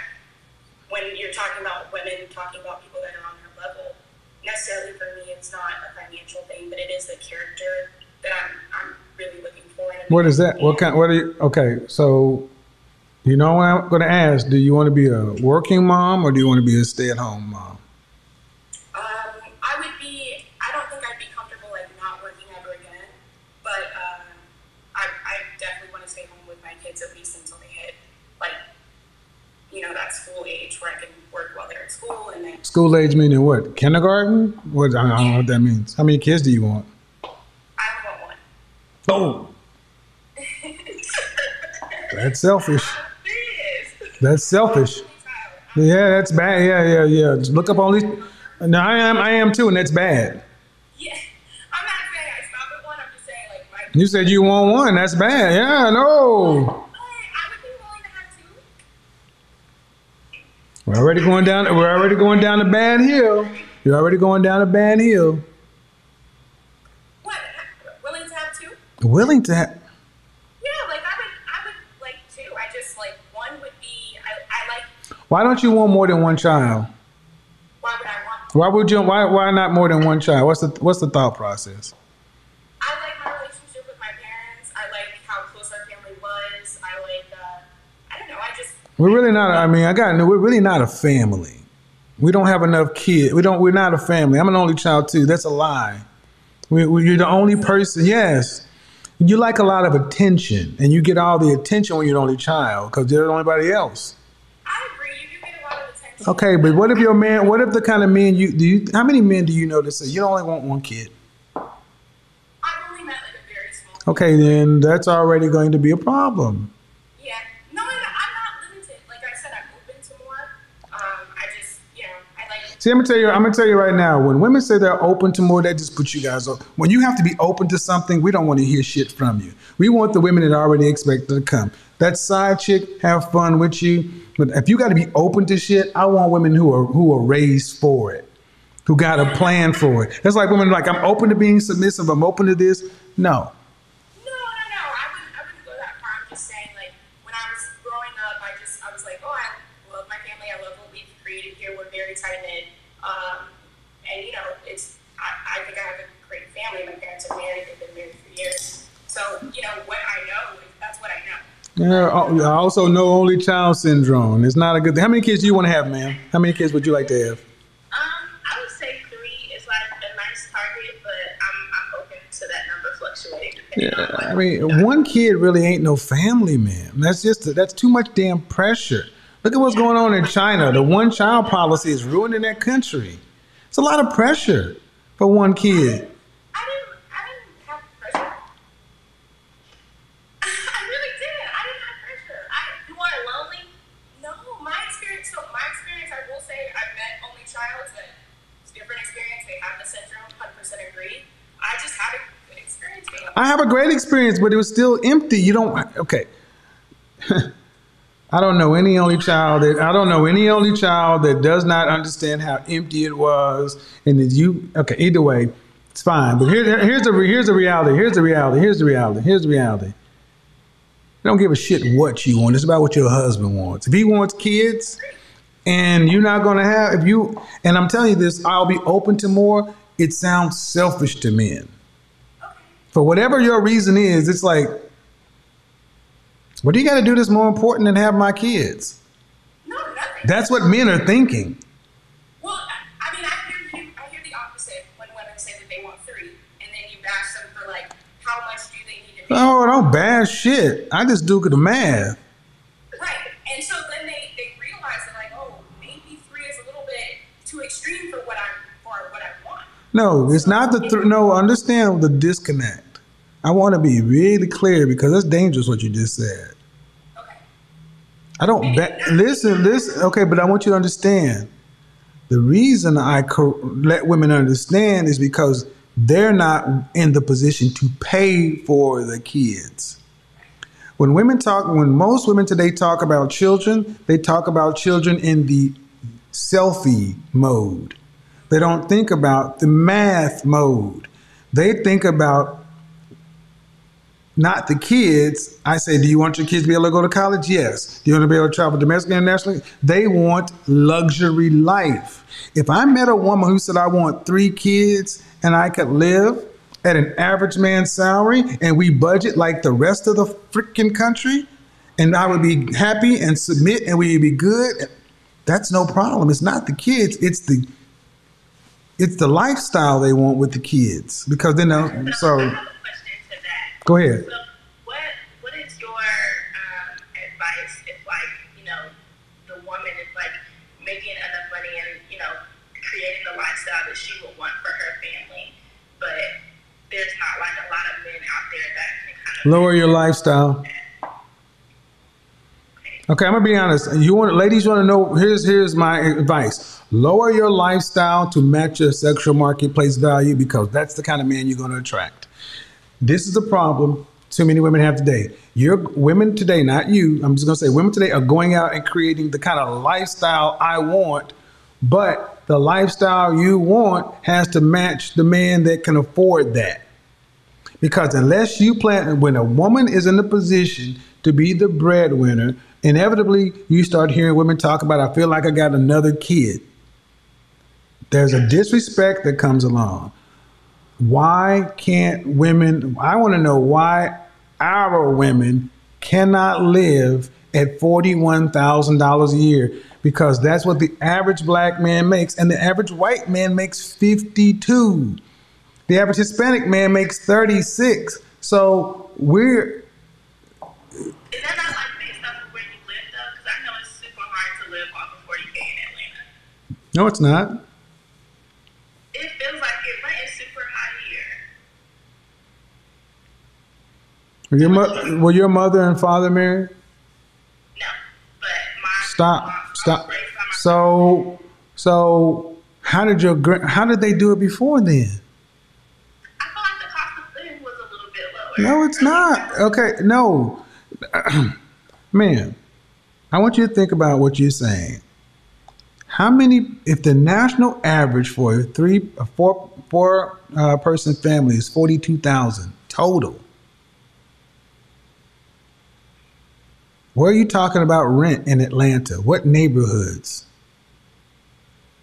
when you're talking about women, talking about people that are on her level, necessarily for me, it's not a financial thing, but it is the character that I'm, I'm really looking for. What man. that? What kind? What are you? Okay, so you know what I'm going to ask? Do you want to be a working mom or do you want to be a stay-at-home mom? Um, I would be. I don't think I'd be comfortable like not working ever again, but um, I, I definitely want to stay home with my kids at least until they hit like, you know, that school age where I can work while they're at school and then School age meaning what? Kindergarten? What? I don't know what that means. How many kids do you want? I want one. Oh, that's selfish. That's selfish. Yeah, that's bad. Yeah, yeah, yeah. Just look up all these. No, I am. I am too, and that's bad. Yeah, I'm not saying I stop at one. I'm just saying like my. You said you want one. That's bad. Yeah, no. But I would be willing to have two. We're already going down. We're already going down a bad hill. You're already going down a bad hill. What? Willing to have two? Willing to have. Yeah, like I would, I would like two. I just like one would be. I, I like. Why don't you want more than one child? Why would I want? Why would you? Why? Why not more than one child? What's the What's the thought process? I like my relationship with my parents. I like how close our family was. I like, uh, I don't know. I just We're really not. I mean, I got. We're really not a family. We don't have enough kids. We don't. We're not a family. I'm an only child too. That's a lie. We, we, you're the only person. Yes, you like a lot of attention, and you get all the attention when you're the only child because there's nobody else. I agree. You get a lot of attention. Okay, but what if your man? What if the kind of men you do? You, how many men do you know that say you only want one kid? I've only met like a very small. Okay, then that's already going to be a problem. Yeah. No, I'm not, I'm not limited. Like I said, I'm open to more. Um, I just, you know, I like. See, I'm gonna tell you. I'm gonna tell you right now. When women say they're open to more, that just puts you guys up. When you have to be open to something, we don't want to hear shit from you. We want the women that already expect to come. That side chick have fun with you, but if you got to be open to shit, I want women who are who are raised for it, who got a plan for it. That's like women like I'm open to being submissive. I'm open to this. No, No, no, no. I wouldn't, I wouldn't go that far. I'm just saying, like, when I was growing up, I just, I was like, oh, I love my family. I love what we've created here. We're very tight knit. Um, and, you know, it's, I, I think I have a great family. My parents are married. They've been married for years. So, you know, what I know, that's what I know. Yeah, I also know only child syndrome. It's not a good thing. How many kids do you want to have, ma'am? How many kids would you like to have? Um, I would say three is like a nice target, but I'm I'm open to that number fluctuating on. I mean, one kid really ain't no family, ma'am. That's just that's too much damn pressure. Look at what's going on in China. The one child policy is ruining that country. It's a lot of pressure for one kid. I didn't, I didn't have pressure. I really didn't. I didn't have pressure. I, You weren't lonely. no, my experience, so my experience, I will say, I've met only child and it's a different experience. They have the syndrome, 100% agree. I just had a good experience being I have a great experience, but it was still empty. You don't okay. <laughs> I don't know any only child that I don't know any only child that does not understand how empty it was, and you okay. Either way, it's fine. But here, here's the here's the reality. Here's the reality. Here's the reality. Here's the reality. They don't give a shit what you want. It's about what your husband wants. If he wants kids, and you're not to have if you and I'm telling you this, I'll be open to more. It sounds selfish to men. For whatever your reason is, it's like, what do you got to do that's more important than have my kids? No, nothing. That's what men are thinking. Well, I, mean, I hear. I hear the opposite when women say that they want three, and then you bash them for like, how much do they need to be? Oh, don't bash shit. I just do the math. Right. And so they, they realize that like, oh, maybe three is a little bit too extreme for what I for what I want. No, it's not the th- no. Understand the disconnect. I want to be really clear because that's dangerous what you just said. Okay. I don't ba- listen, listen. Okay, but I want you to understand. The reason I co- let women understand is because they're not in the position to pay for the kids. When women talk, when most women today talk about children, they talk about children in the selfie mode. They don't think about the math mode. They think about not the kids. I say, do you want your kids to be able to go to college? Yes. Do you want to be able to travel domestically and internationally? They want luxury life. If I met a woman who said, I want three kids and I could live at an average man's salary and we budget like the rest of the freaking country, and I would be happy and submit and we'd be good, that's no problem. It's not the kids, it's the it's the lifestyle they want with the kids because then they'll so I have a question to that. go ahead. So, what what is your um, advice if, like, you know, the woman is like making enough money and you know creating the lifestyle that she would want for her family, but there's not like a lot of men out there that can kind of Lower your lifestyle. Okay, I'm gonna be honest. You want ladies want to know? Here's here's my advice: lower your lifestyle to match your sexual marketplace value because that's the kind of man you're gonna attract. This is a problem too many women have today. Your women today, not you. I'm just gonna say women today are going out and creating the kind of lifestyle I want, but the lifestyle you want has to match the man that can afford that. Because unless you plan, when a woman is in a position to be the breadwinner, inevitably you start hearing women talk about, I feel like I got another kid. There's a disrespect that comes along. Why can't women? I want to know why. our women cannot live at $41,000 a year because that's what the average black man makes and the average white man makes 52. The average Hispanic man makes 36. So we're Is that not like based off of where you live though? Because I know it's super hard to live off of 40k in Atlanta. no it's not. It feels like it rent is super high here. Were your, mo- were your mother and father married? No, but my Stop. my- Stop. my raised by my- So so how did your how did they do it before then? I feel like the cost of living was a little bit lower. No, it's not. Okay, no. <clears throat> Man, I want you to think about what you're saying. How many, if the national average for a three, a four, four uh, person family is 42,000 total? Where are you talking about rent in Atlanta? What neighborhoods?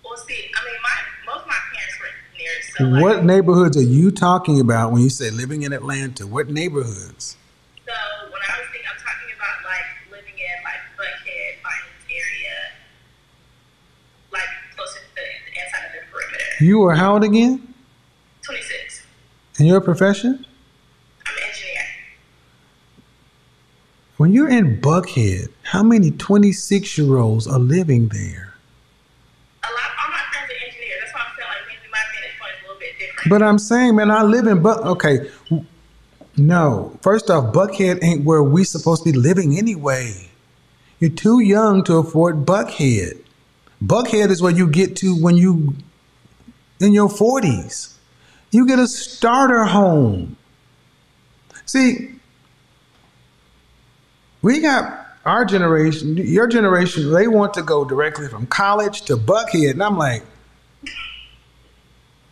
Well, see, I mean, my most of my parents were near, so like, What neighborhoods are you talking about when you say living in Atlanta? What neighborhoods? So when I was thinking, I'm talking about like living in like Buckhead, Vinings area, like closer to the, the inside of the perimeter. You are how old again? 26. And your profession? I'm an engineer. When you're in Buckhead, how many 26 year olds are living there? A lot, all my friends are engineers. That's why I feel like maybe my vantage point is a little bit different. But I'm saying, man, I live in Buck. Okay, no. First off, Buckhead ain't where we supposed to be living anyway. You're too young to afford Buckhead. Buckhead is where you get to when you in your 40s. You get a starter home. See, we got our generation, your generation, they want to go directly from college to Buckhead. And I'm like,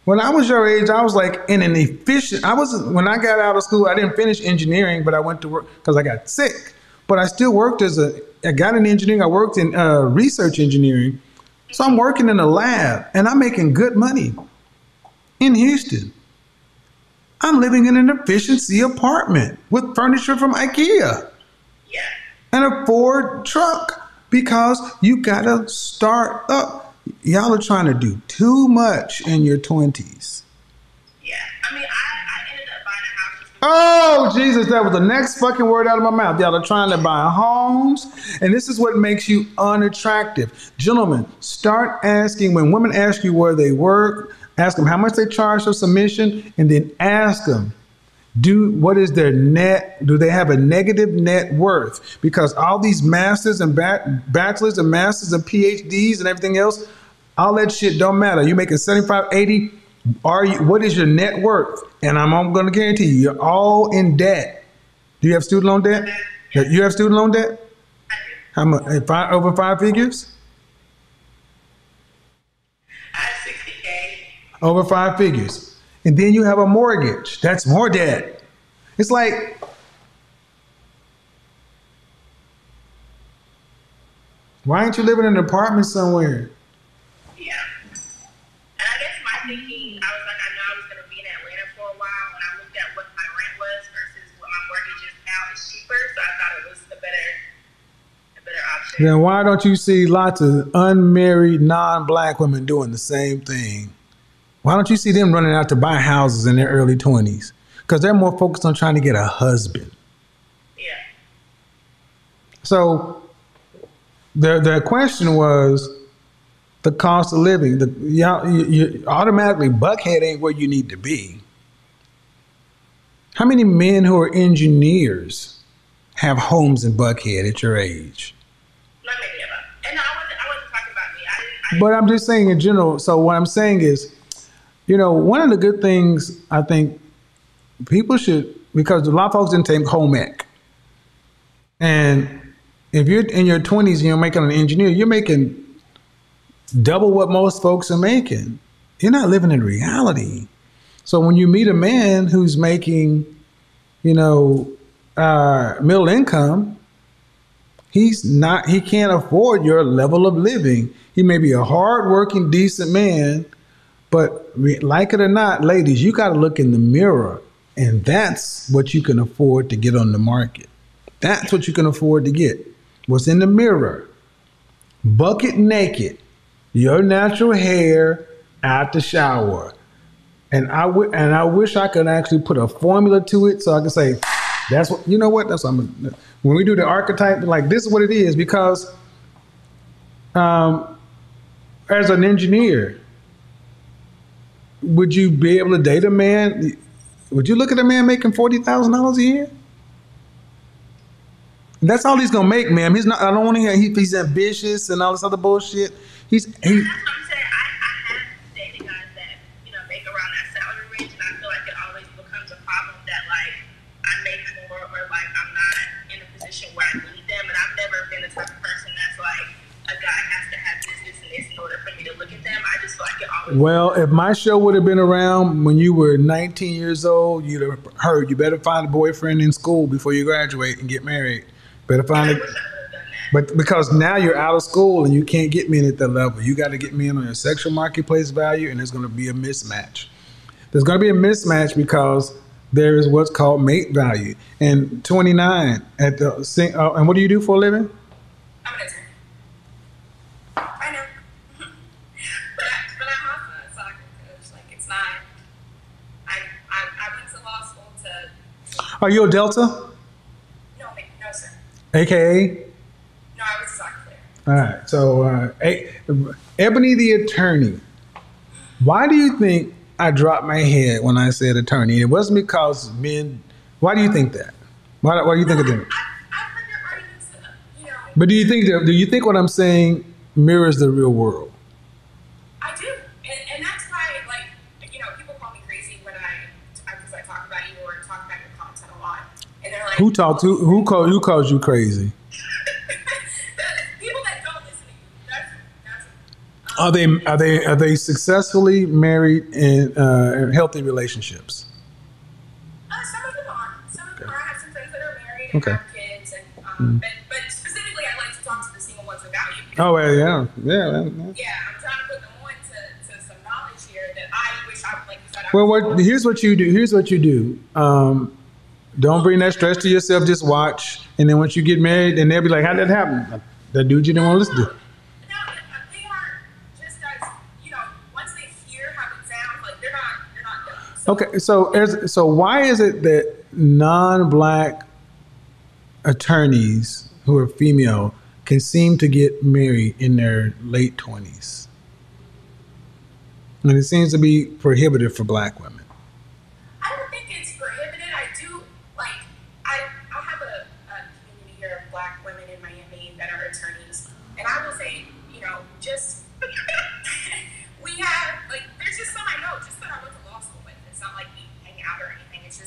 when I was your age, I was like in an efficient. I was when I got out of school. I didn't finish engineering, but I went to work because I got sick. But I still worked as a. I got in engineering. I worked in uh, research engineering, so I'm working in a lab and I'm making good money in Houston. I'm living in an efficiency apartment with furniture from IKEA Yeah. and a Ford truck because you gotta start up. Y'all are trying to do too much in your 20s. Oh, Jesus, that was the next fucking word out of my mouth. Y'all are trying to buy homes, and this is what makes you unattractive. Gentlemen, start asking when women ask you where they work, ask them how much they charge for submission, and then ask them, do what is their net? Do they have a negative net worth? Because all these masters and ba- bachelors and masters and PhDs and everything else, all that shit don't matter. You making 75, 80, are you what is your net worth? And I'm going to guarantee you, you're all in debt. Do you have student loan debt? You have student loan debt? How much? eh, Five, over five figures? I have 60K. Over five figures. And then you have a mortgage. That's more debt. It's like, why aren't you living in an apartment somewhere? Then why don't you see lots of unmarried, non-black women doing the same thing? Why don't you see them running out to buy houses in their early 20s? Because they're more focused on trying to get a husband. Yeah. So the the question was the cost of living. The you, you automatically Buckhead ain't where you need to be. How many men who are engineers have homes in Buckhead at your age? Not many of them. And no, I wasn't, I wasn't talking about me. I didn't, I But I'm just saying in general. So what I'm saying is, you know, one of the good things I think people should because a lot of folks didn't take home ec. And if you're in your 20s and you're making an engineer, you're making double what most folks are making. You're not living in reality. So when you meet a man who's making, you know, uh, middle income, he's not he can't afford your level of living he may be a hardworking decent man but like it or not ladies you got to look in the mirror And that's what you can afford to get on the market. That's what you can afford to get. What's in the mirror? Bucket naked, your natural hair out the shower. And I w- and I wish I could actually put a formula to it so I could say, that's what you know what that's what I'm when we do the archetype like this is what it is because um, as an engineer, would you be able to date a man? Would you look at a man making forty thousand dollars a year? That's all he's gonna make, ma'am. He's not. I don't want to hear he, he's ambitious and all this other bullshit. He's he. Well, if my show would have been around when you were 19 years old, you'd have heard you better find a boyfriend in school before you graduate and get married. Better find a. But because now you're out of school and you can't get men at that level, you got to get men on a sexual marketplace value, and there's going to be a mismatch. There's going to be a mismatch because there is what's called mate value. And 29 at the uh, and what do you do for a living? I'm an attorney. I know. but, I, but I'm also a soccer coach. Like, it's not. I, I, I went to law school to. Are you a Delta, No, no, sir. AKA? No, I was a soccer player. All right. So, uh, A- Ebony the attorney. Why do you think I dropped my head when I said attorney? It wasn't because men. Why do you think that? Why, why do you think of that? I, I've heard your arguments, you know. But do you think that? Do you think what I'm saying mirrors the real world? I do, and, and that's why, like, you know, people call me crazy when I, because I talk about you or talk about your content a lot, and they're like, Who talked to? Who called? Who calls you crazy? people that don't listen to you. That's that's. Are they? Are they? Are they successfully married in, uh, healthy relationships? Uh, some of them are. Some of them are. I have some friends that are married and Okay. have kids, and um, but, but specifically, I like to talk to the single ones about you. Oh well, yeah, yeah. yeah. Yeah, I'm trying to put them on to, to some knowledge here that I wish I like you said. Well, what? Here's what you do. Here's what you do. Um, don't bring that stress to yourself. Just watch, and then once you get married, and they'll be like, "How did that happen?" That dude you didn't want to listen to. No, they aren't just as you know. Once they hear how it sounds, like they're not they're not dumb. So Okay, so as, so why is it that non-black attorneys who are female can seem to get married in their late twenties, and it seems to be prohibitive for black women?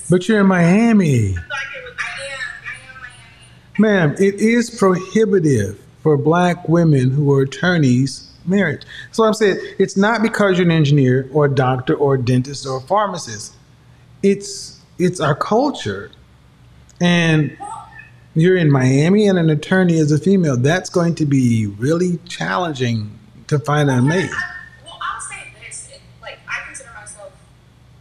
But you're in Miami. I feel like it was, I am I am Miami. Ma'am, it is prohibitive for black women who are attorneys married. So I'm saying it's not because you're an engineer or a doctor or a dentist or a pharmacist. It's it's our culture. And you're in Miami and an attorney as a female, that's going to be really challenging to find a mate. I, well, I'll say this: it, like I consider myself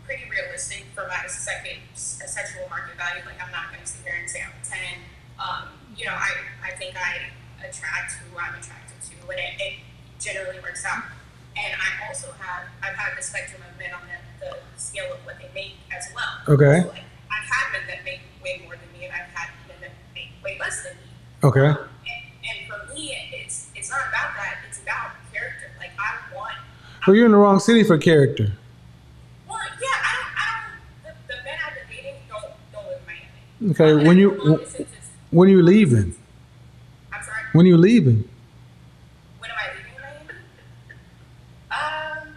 pretty realistic for my second s- sexual market value. Like I'm not going to sit here and say I'm a ten. Um, you know, I I think I attract who I'm attracted to, and it, it generally works out. And I also have I've had the spectrum of men on the, the scale of what they make as well. Okay. So, I've had men that make way more than me, and I've had men that make way less than me. Okay. Um, and, and for me, it's it's not about that. It's about character. Like I want. Well, you're in the wrong city for character. Well, yeah, I don't. I don't. The, the men I've been dating don't don't live in Miami. Okay, Um, when you long distance is- when are you leaving? I'm sorry. When are you leaving? When am I leaving Miami? Um,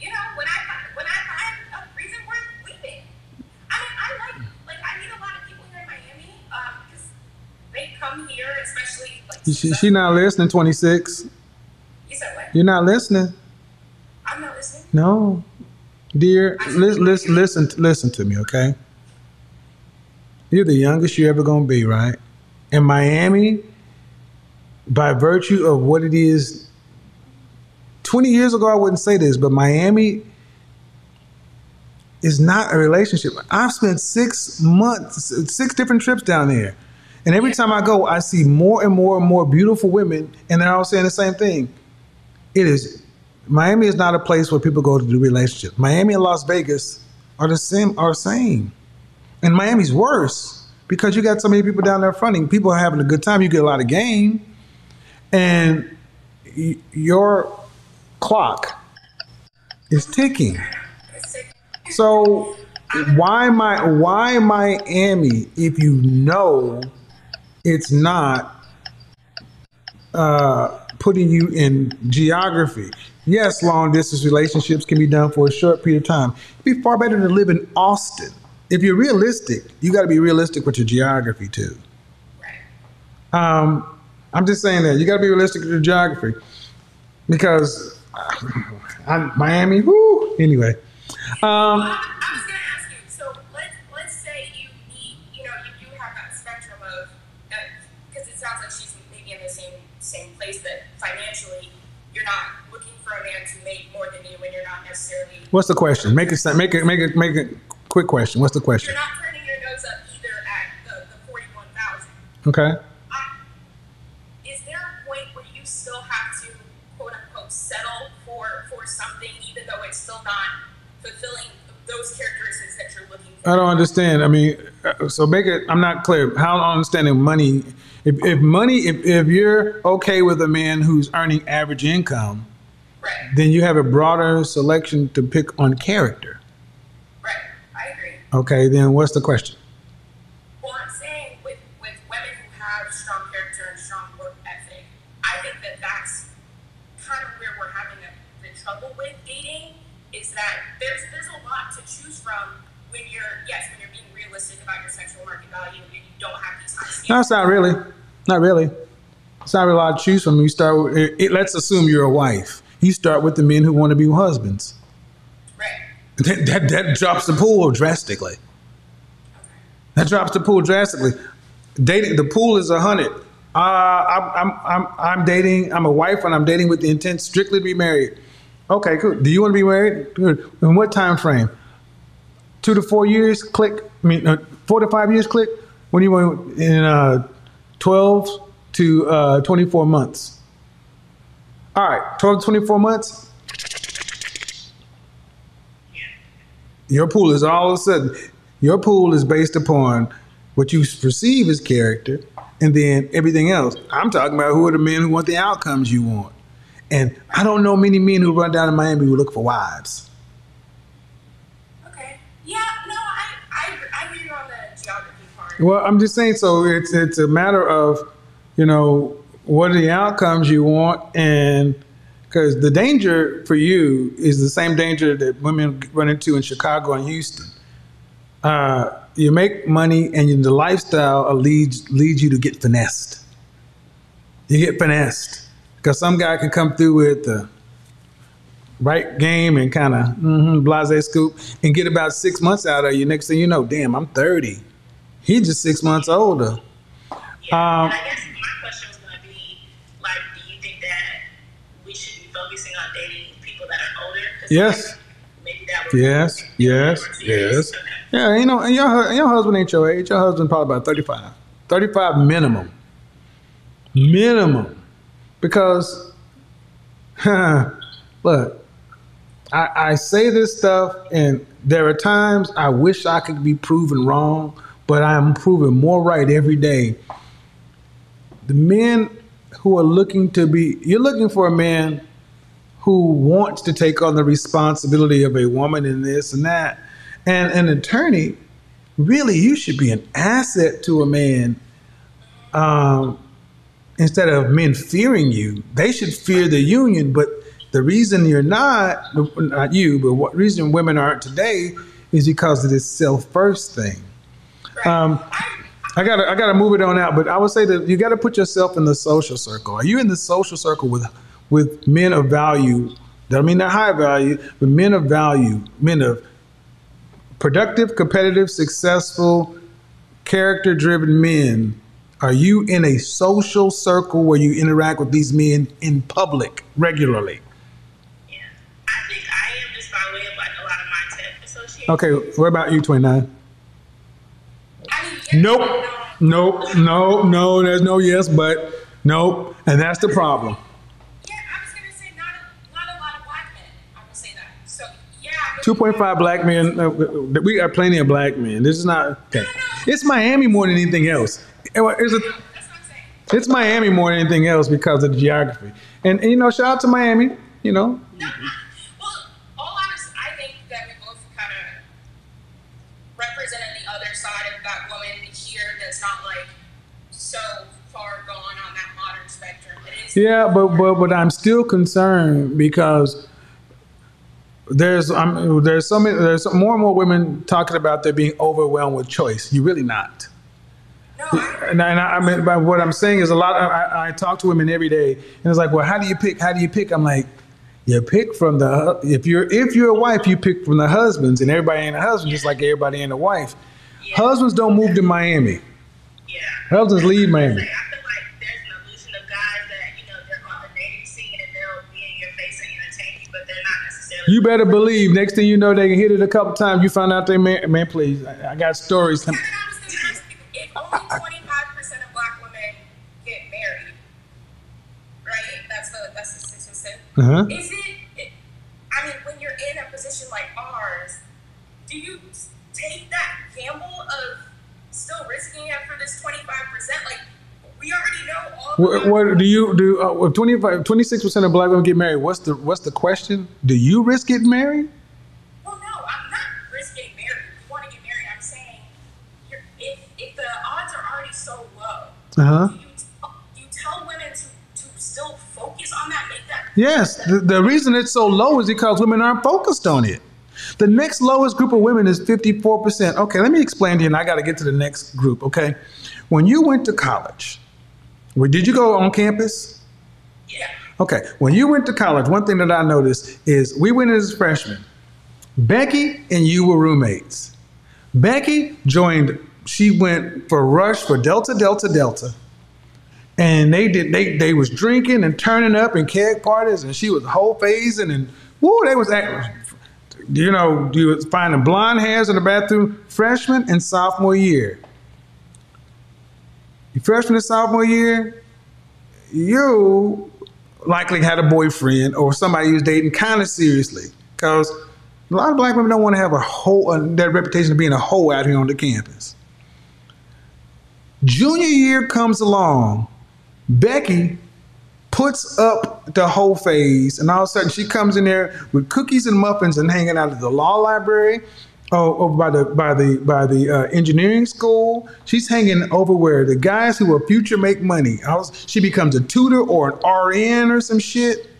you know, when I fi- when I find a reason worth leaving. I mean, I like like I meet a lot of people here in Miami. Um, because they come here, especially like. She, she not listening, 26. You said what? You're not listening. I'm not listening. No, dear, listen, listen, listen, listen to me, okay? You're the youngest you're ever gonna be, right? In Miami, by virtue of what it is, 20 years ago I wouldn't say this, but Miami is not a relationship. I've spent six months, six different trips down there. And every time I go, I see more and more and more beautiful women, and they're all saying the same thing. It is Miami is not a place where people go to do relationships. Miami and Las Vegas are the same are the same. And Miami's worse because you got so many people down there fronting. People are having a good time. You get a lot of game, and y- your clock is ticking. So why my why Miami if you know it's not uh, putting you in geography? Yes, long distance relationships can be done for a short period of time. It'd be far better to live in Austin. If you're realistic, you got to be realistic with your geography too. Um, I'm just saying that you got to be realistic with your geography because <sighs> I'm Miami. Woo. Anyway, um, I was going to ask you. So let's let's say you need, you know, you do have that spectrum of, because it sounds like she's maybe in the same same place that financially you're not looking for a man to make more than you, and you're not necessarily what's the question? Make it make it make it make it quick question. What's the question? you're not turning your nose up either at the the forty one thousand. Okay. Is there a point where you still have to quote unquote settle for for something, even though it's still not fulfilling those characteristics that you're looking for? I don't understand. I mean, uh, so make it. I'm not clear. How I'm understanding money? If, if money, if, if you're okay with a man who's earning average income, Right. then you have a broader selection to pick on character. Right. I agree. Okay. Then what's the question? Well, I'm saying with, with women who have strong character and strong work ethic, I think that that's kind of where we're having a, the trouble with dating is that there's there's a lot to choose from when you're yes when you're being realistic about your sexual market value and you don't have these high standards. No, it's not really. Not really. It's not really a lot to choose from. You start. With, it, it- let's assume you're a wife. You start with the men who want to be husbands. Right. That, that, that drops the pool drastically. That drops the pool drastically. Dating the pool is a hundred. Uh, I'm, I'm I'm I'm dating. I'm a wife and I'm dating with the intent strictly to be married. Okay, cool. Do you want to be married? Good. In what time frame? Two to four years. Click. I mean, uh, four to five years. Click. When do you want in uh, twelve to uh, twenty-four months? All right, twelve to twenty-four months. Your pool is all of a sudden, your pool is based upon what you perceive as character and then everything else. I'm talking about who are the men who want the outcomes you want. And I don't know many men who run down to Miami who look for wives. Okay. Yeah. No, I I I hear you on the geography part. Well, I'm just saying, so it's it's a matter of, you know, what are the outcomes you want, and because the danger for you is the same danger that women run into in Chicago and Houston. Uh, you make money, and the lifestyle leads leads you to get finessed. You get finessed because some guy can come through with the right game and kind of mm blase scoop and get about six months out of you. Next thing you know, damn, I'm 30. He's just six months older. Yeah, Um, and I guess my question was going to be, like, do you think that we should be focusing on dating people that are older? 'Cause, Yes. Yes, yes, yes. Yeah, you know, and your, your husband ain't your age. Your husband probably about 35. 35 minimum. Minimum. Because, <laughs> look, I, I say this stuff, and there are times I wish I could be proven wrong, but I'm proven more right every day. The men who are looking to be, you're looking for a man who wants to take on the responsibility of a woman in this and that. And an attorney, really, you should be an asset to a man um, instead of men fearing you. They should fear the union, but the reason you're not, not you, but what reason women aren't today is because of this self first thing. Um, I gotta, I gotta move it on out, but I would say that you gotta put yourself in the social circle. Are you in the social circle with, with men of value? That I mean, not high value, but men of value, men of productive, competitive, successful, character driven men. Are you in a social circle where you interact with these men in public regularly? Yeah, I think I am just by way of, like, a lot of my tech associates. Okay, what about you, 29? I mean, Nope. no, Nope. No, no, there's no yes, but nope. And that's the problem. Yeah, I was gonna say not a, not a lot of black men. I'm gonna say that. So yeah. I mean, 2.5 black men. uh, We are plenty of black men. This is not okay. It's Miami more than anything else. It's, a, That's what I'm saying. it's Miami more than anything else because of the geography. And, and, you know, shout out to Miami. You know, No, well, all honest, I think that we both kind of represented the other side of that woman here that's not like so far gone on that modern spectrum. Yeah, but but but I'm still concerned because there's um, there's so many there's more and more women talking about they're being overwhelmed with choice. You're really not. no, I, And, I- and I, I mean, but what I'm saying is a lot. I, I talk to women every day, and it's like, well, how do you pick? How do you pick? I'm like, you pick from the if you're if you're a wife, you pick from the husbands, and everybody ain't a husband, just like everybody ain't a wife. Husbands don't move to Miami. Yeah. Husbands leave Miami. You better believe. Next thing you know, they can hit it a couple times. You find out they man. Man, please, I, I got stories. and I ask you, if only 25% of black women get married, right? That's the that's the statistic. Uh-huh. Is it, it? I mean, when you're in a position like ours, do you take that gamble of still risking it for this 25%? Like, we already know all. What, what do you do? Uh, 25, 26 percent of black women get married. What's the what's the question? Do you risk getting married? Well, no, I'm not risk getting married. If you want to get married, I'm saying, if if the odds are already so low, Uh huh. do you tell, do you tell women to to still focus on that, make that Yes, the, the reason it's so low is because women aren't focused on it. The next lowest group of women is 54%. Okay, let me explain to you, and I got to get to the next group, okay? When you went to college, where did you go on campus? Yeah. Okay, when you went to college, one thing that I noticed is we went as freshmen. Becky and you were roommates. Becky joined, she went for Rush for Delta, Delta, Delta. And they did they they was drinking and turning up in keg parties and she was whole phasing and woo, they was acting you know, you was finding blonde hairs in the bathroom freshman and sophomore year. Your freshman and sophomore year, you likely had a boyfriend or somebody you was dating kind of seriously. Because a lot of black women don't want to have a whole, uh, that reputation of being a hoe out here on the campus. Junior year comes along, Becky puts up the whole phase, and all of a sudden she comes in there with cookies and muffins and hanging out at the law library, oh, over by the by the by the uh, engineering school. She's hanging over where the guys who are future make money. Was, she becomes a tutor or an RN or some shit.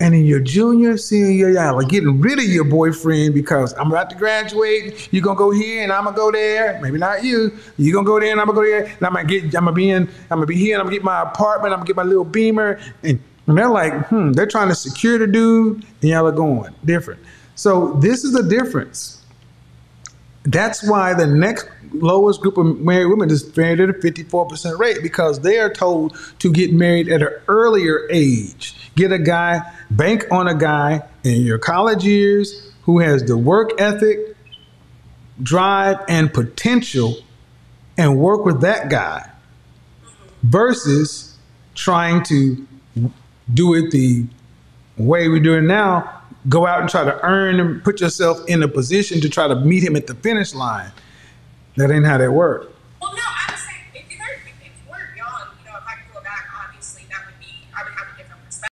And in your junior, senior year, y'all are getting rid of your boyfriend because I'm about to graduate. You're gonna go here and I'm gonna go there. Maybe not you. You're gonna go there and I'm gonna go there. And I'm gonna get, I'm gonna be in, I'm gonna be here and I'm gonna get my apartment. I'm gonna get my little beamer. And, and they're like, hmm, they're trying to secure the dude, and y'all are going different. So this is the difference. That's why the next lowest group of married women is married at a 54% rate because they are told to get married at an earlier age. Get a guy, bank on a guy in your college years who has the work ethic, drive, and potential, and work with that guy versus trying to do it the way we do it now go out and try to earn and put yourself in a position to try to meet him at the finish line. That ain't how that works.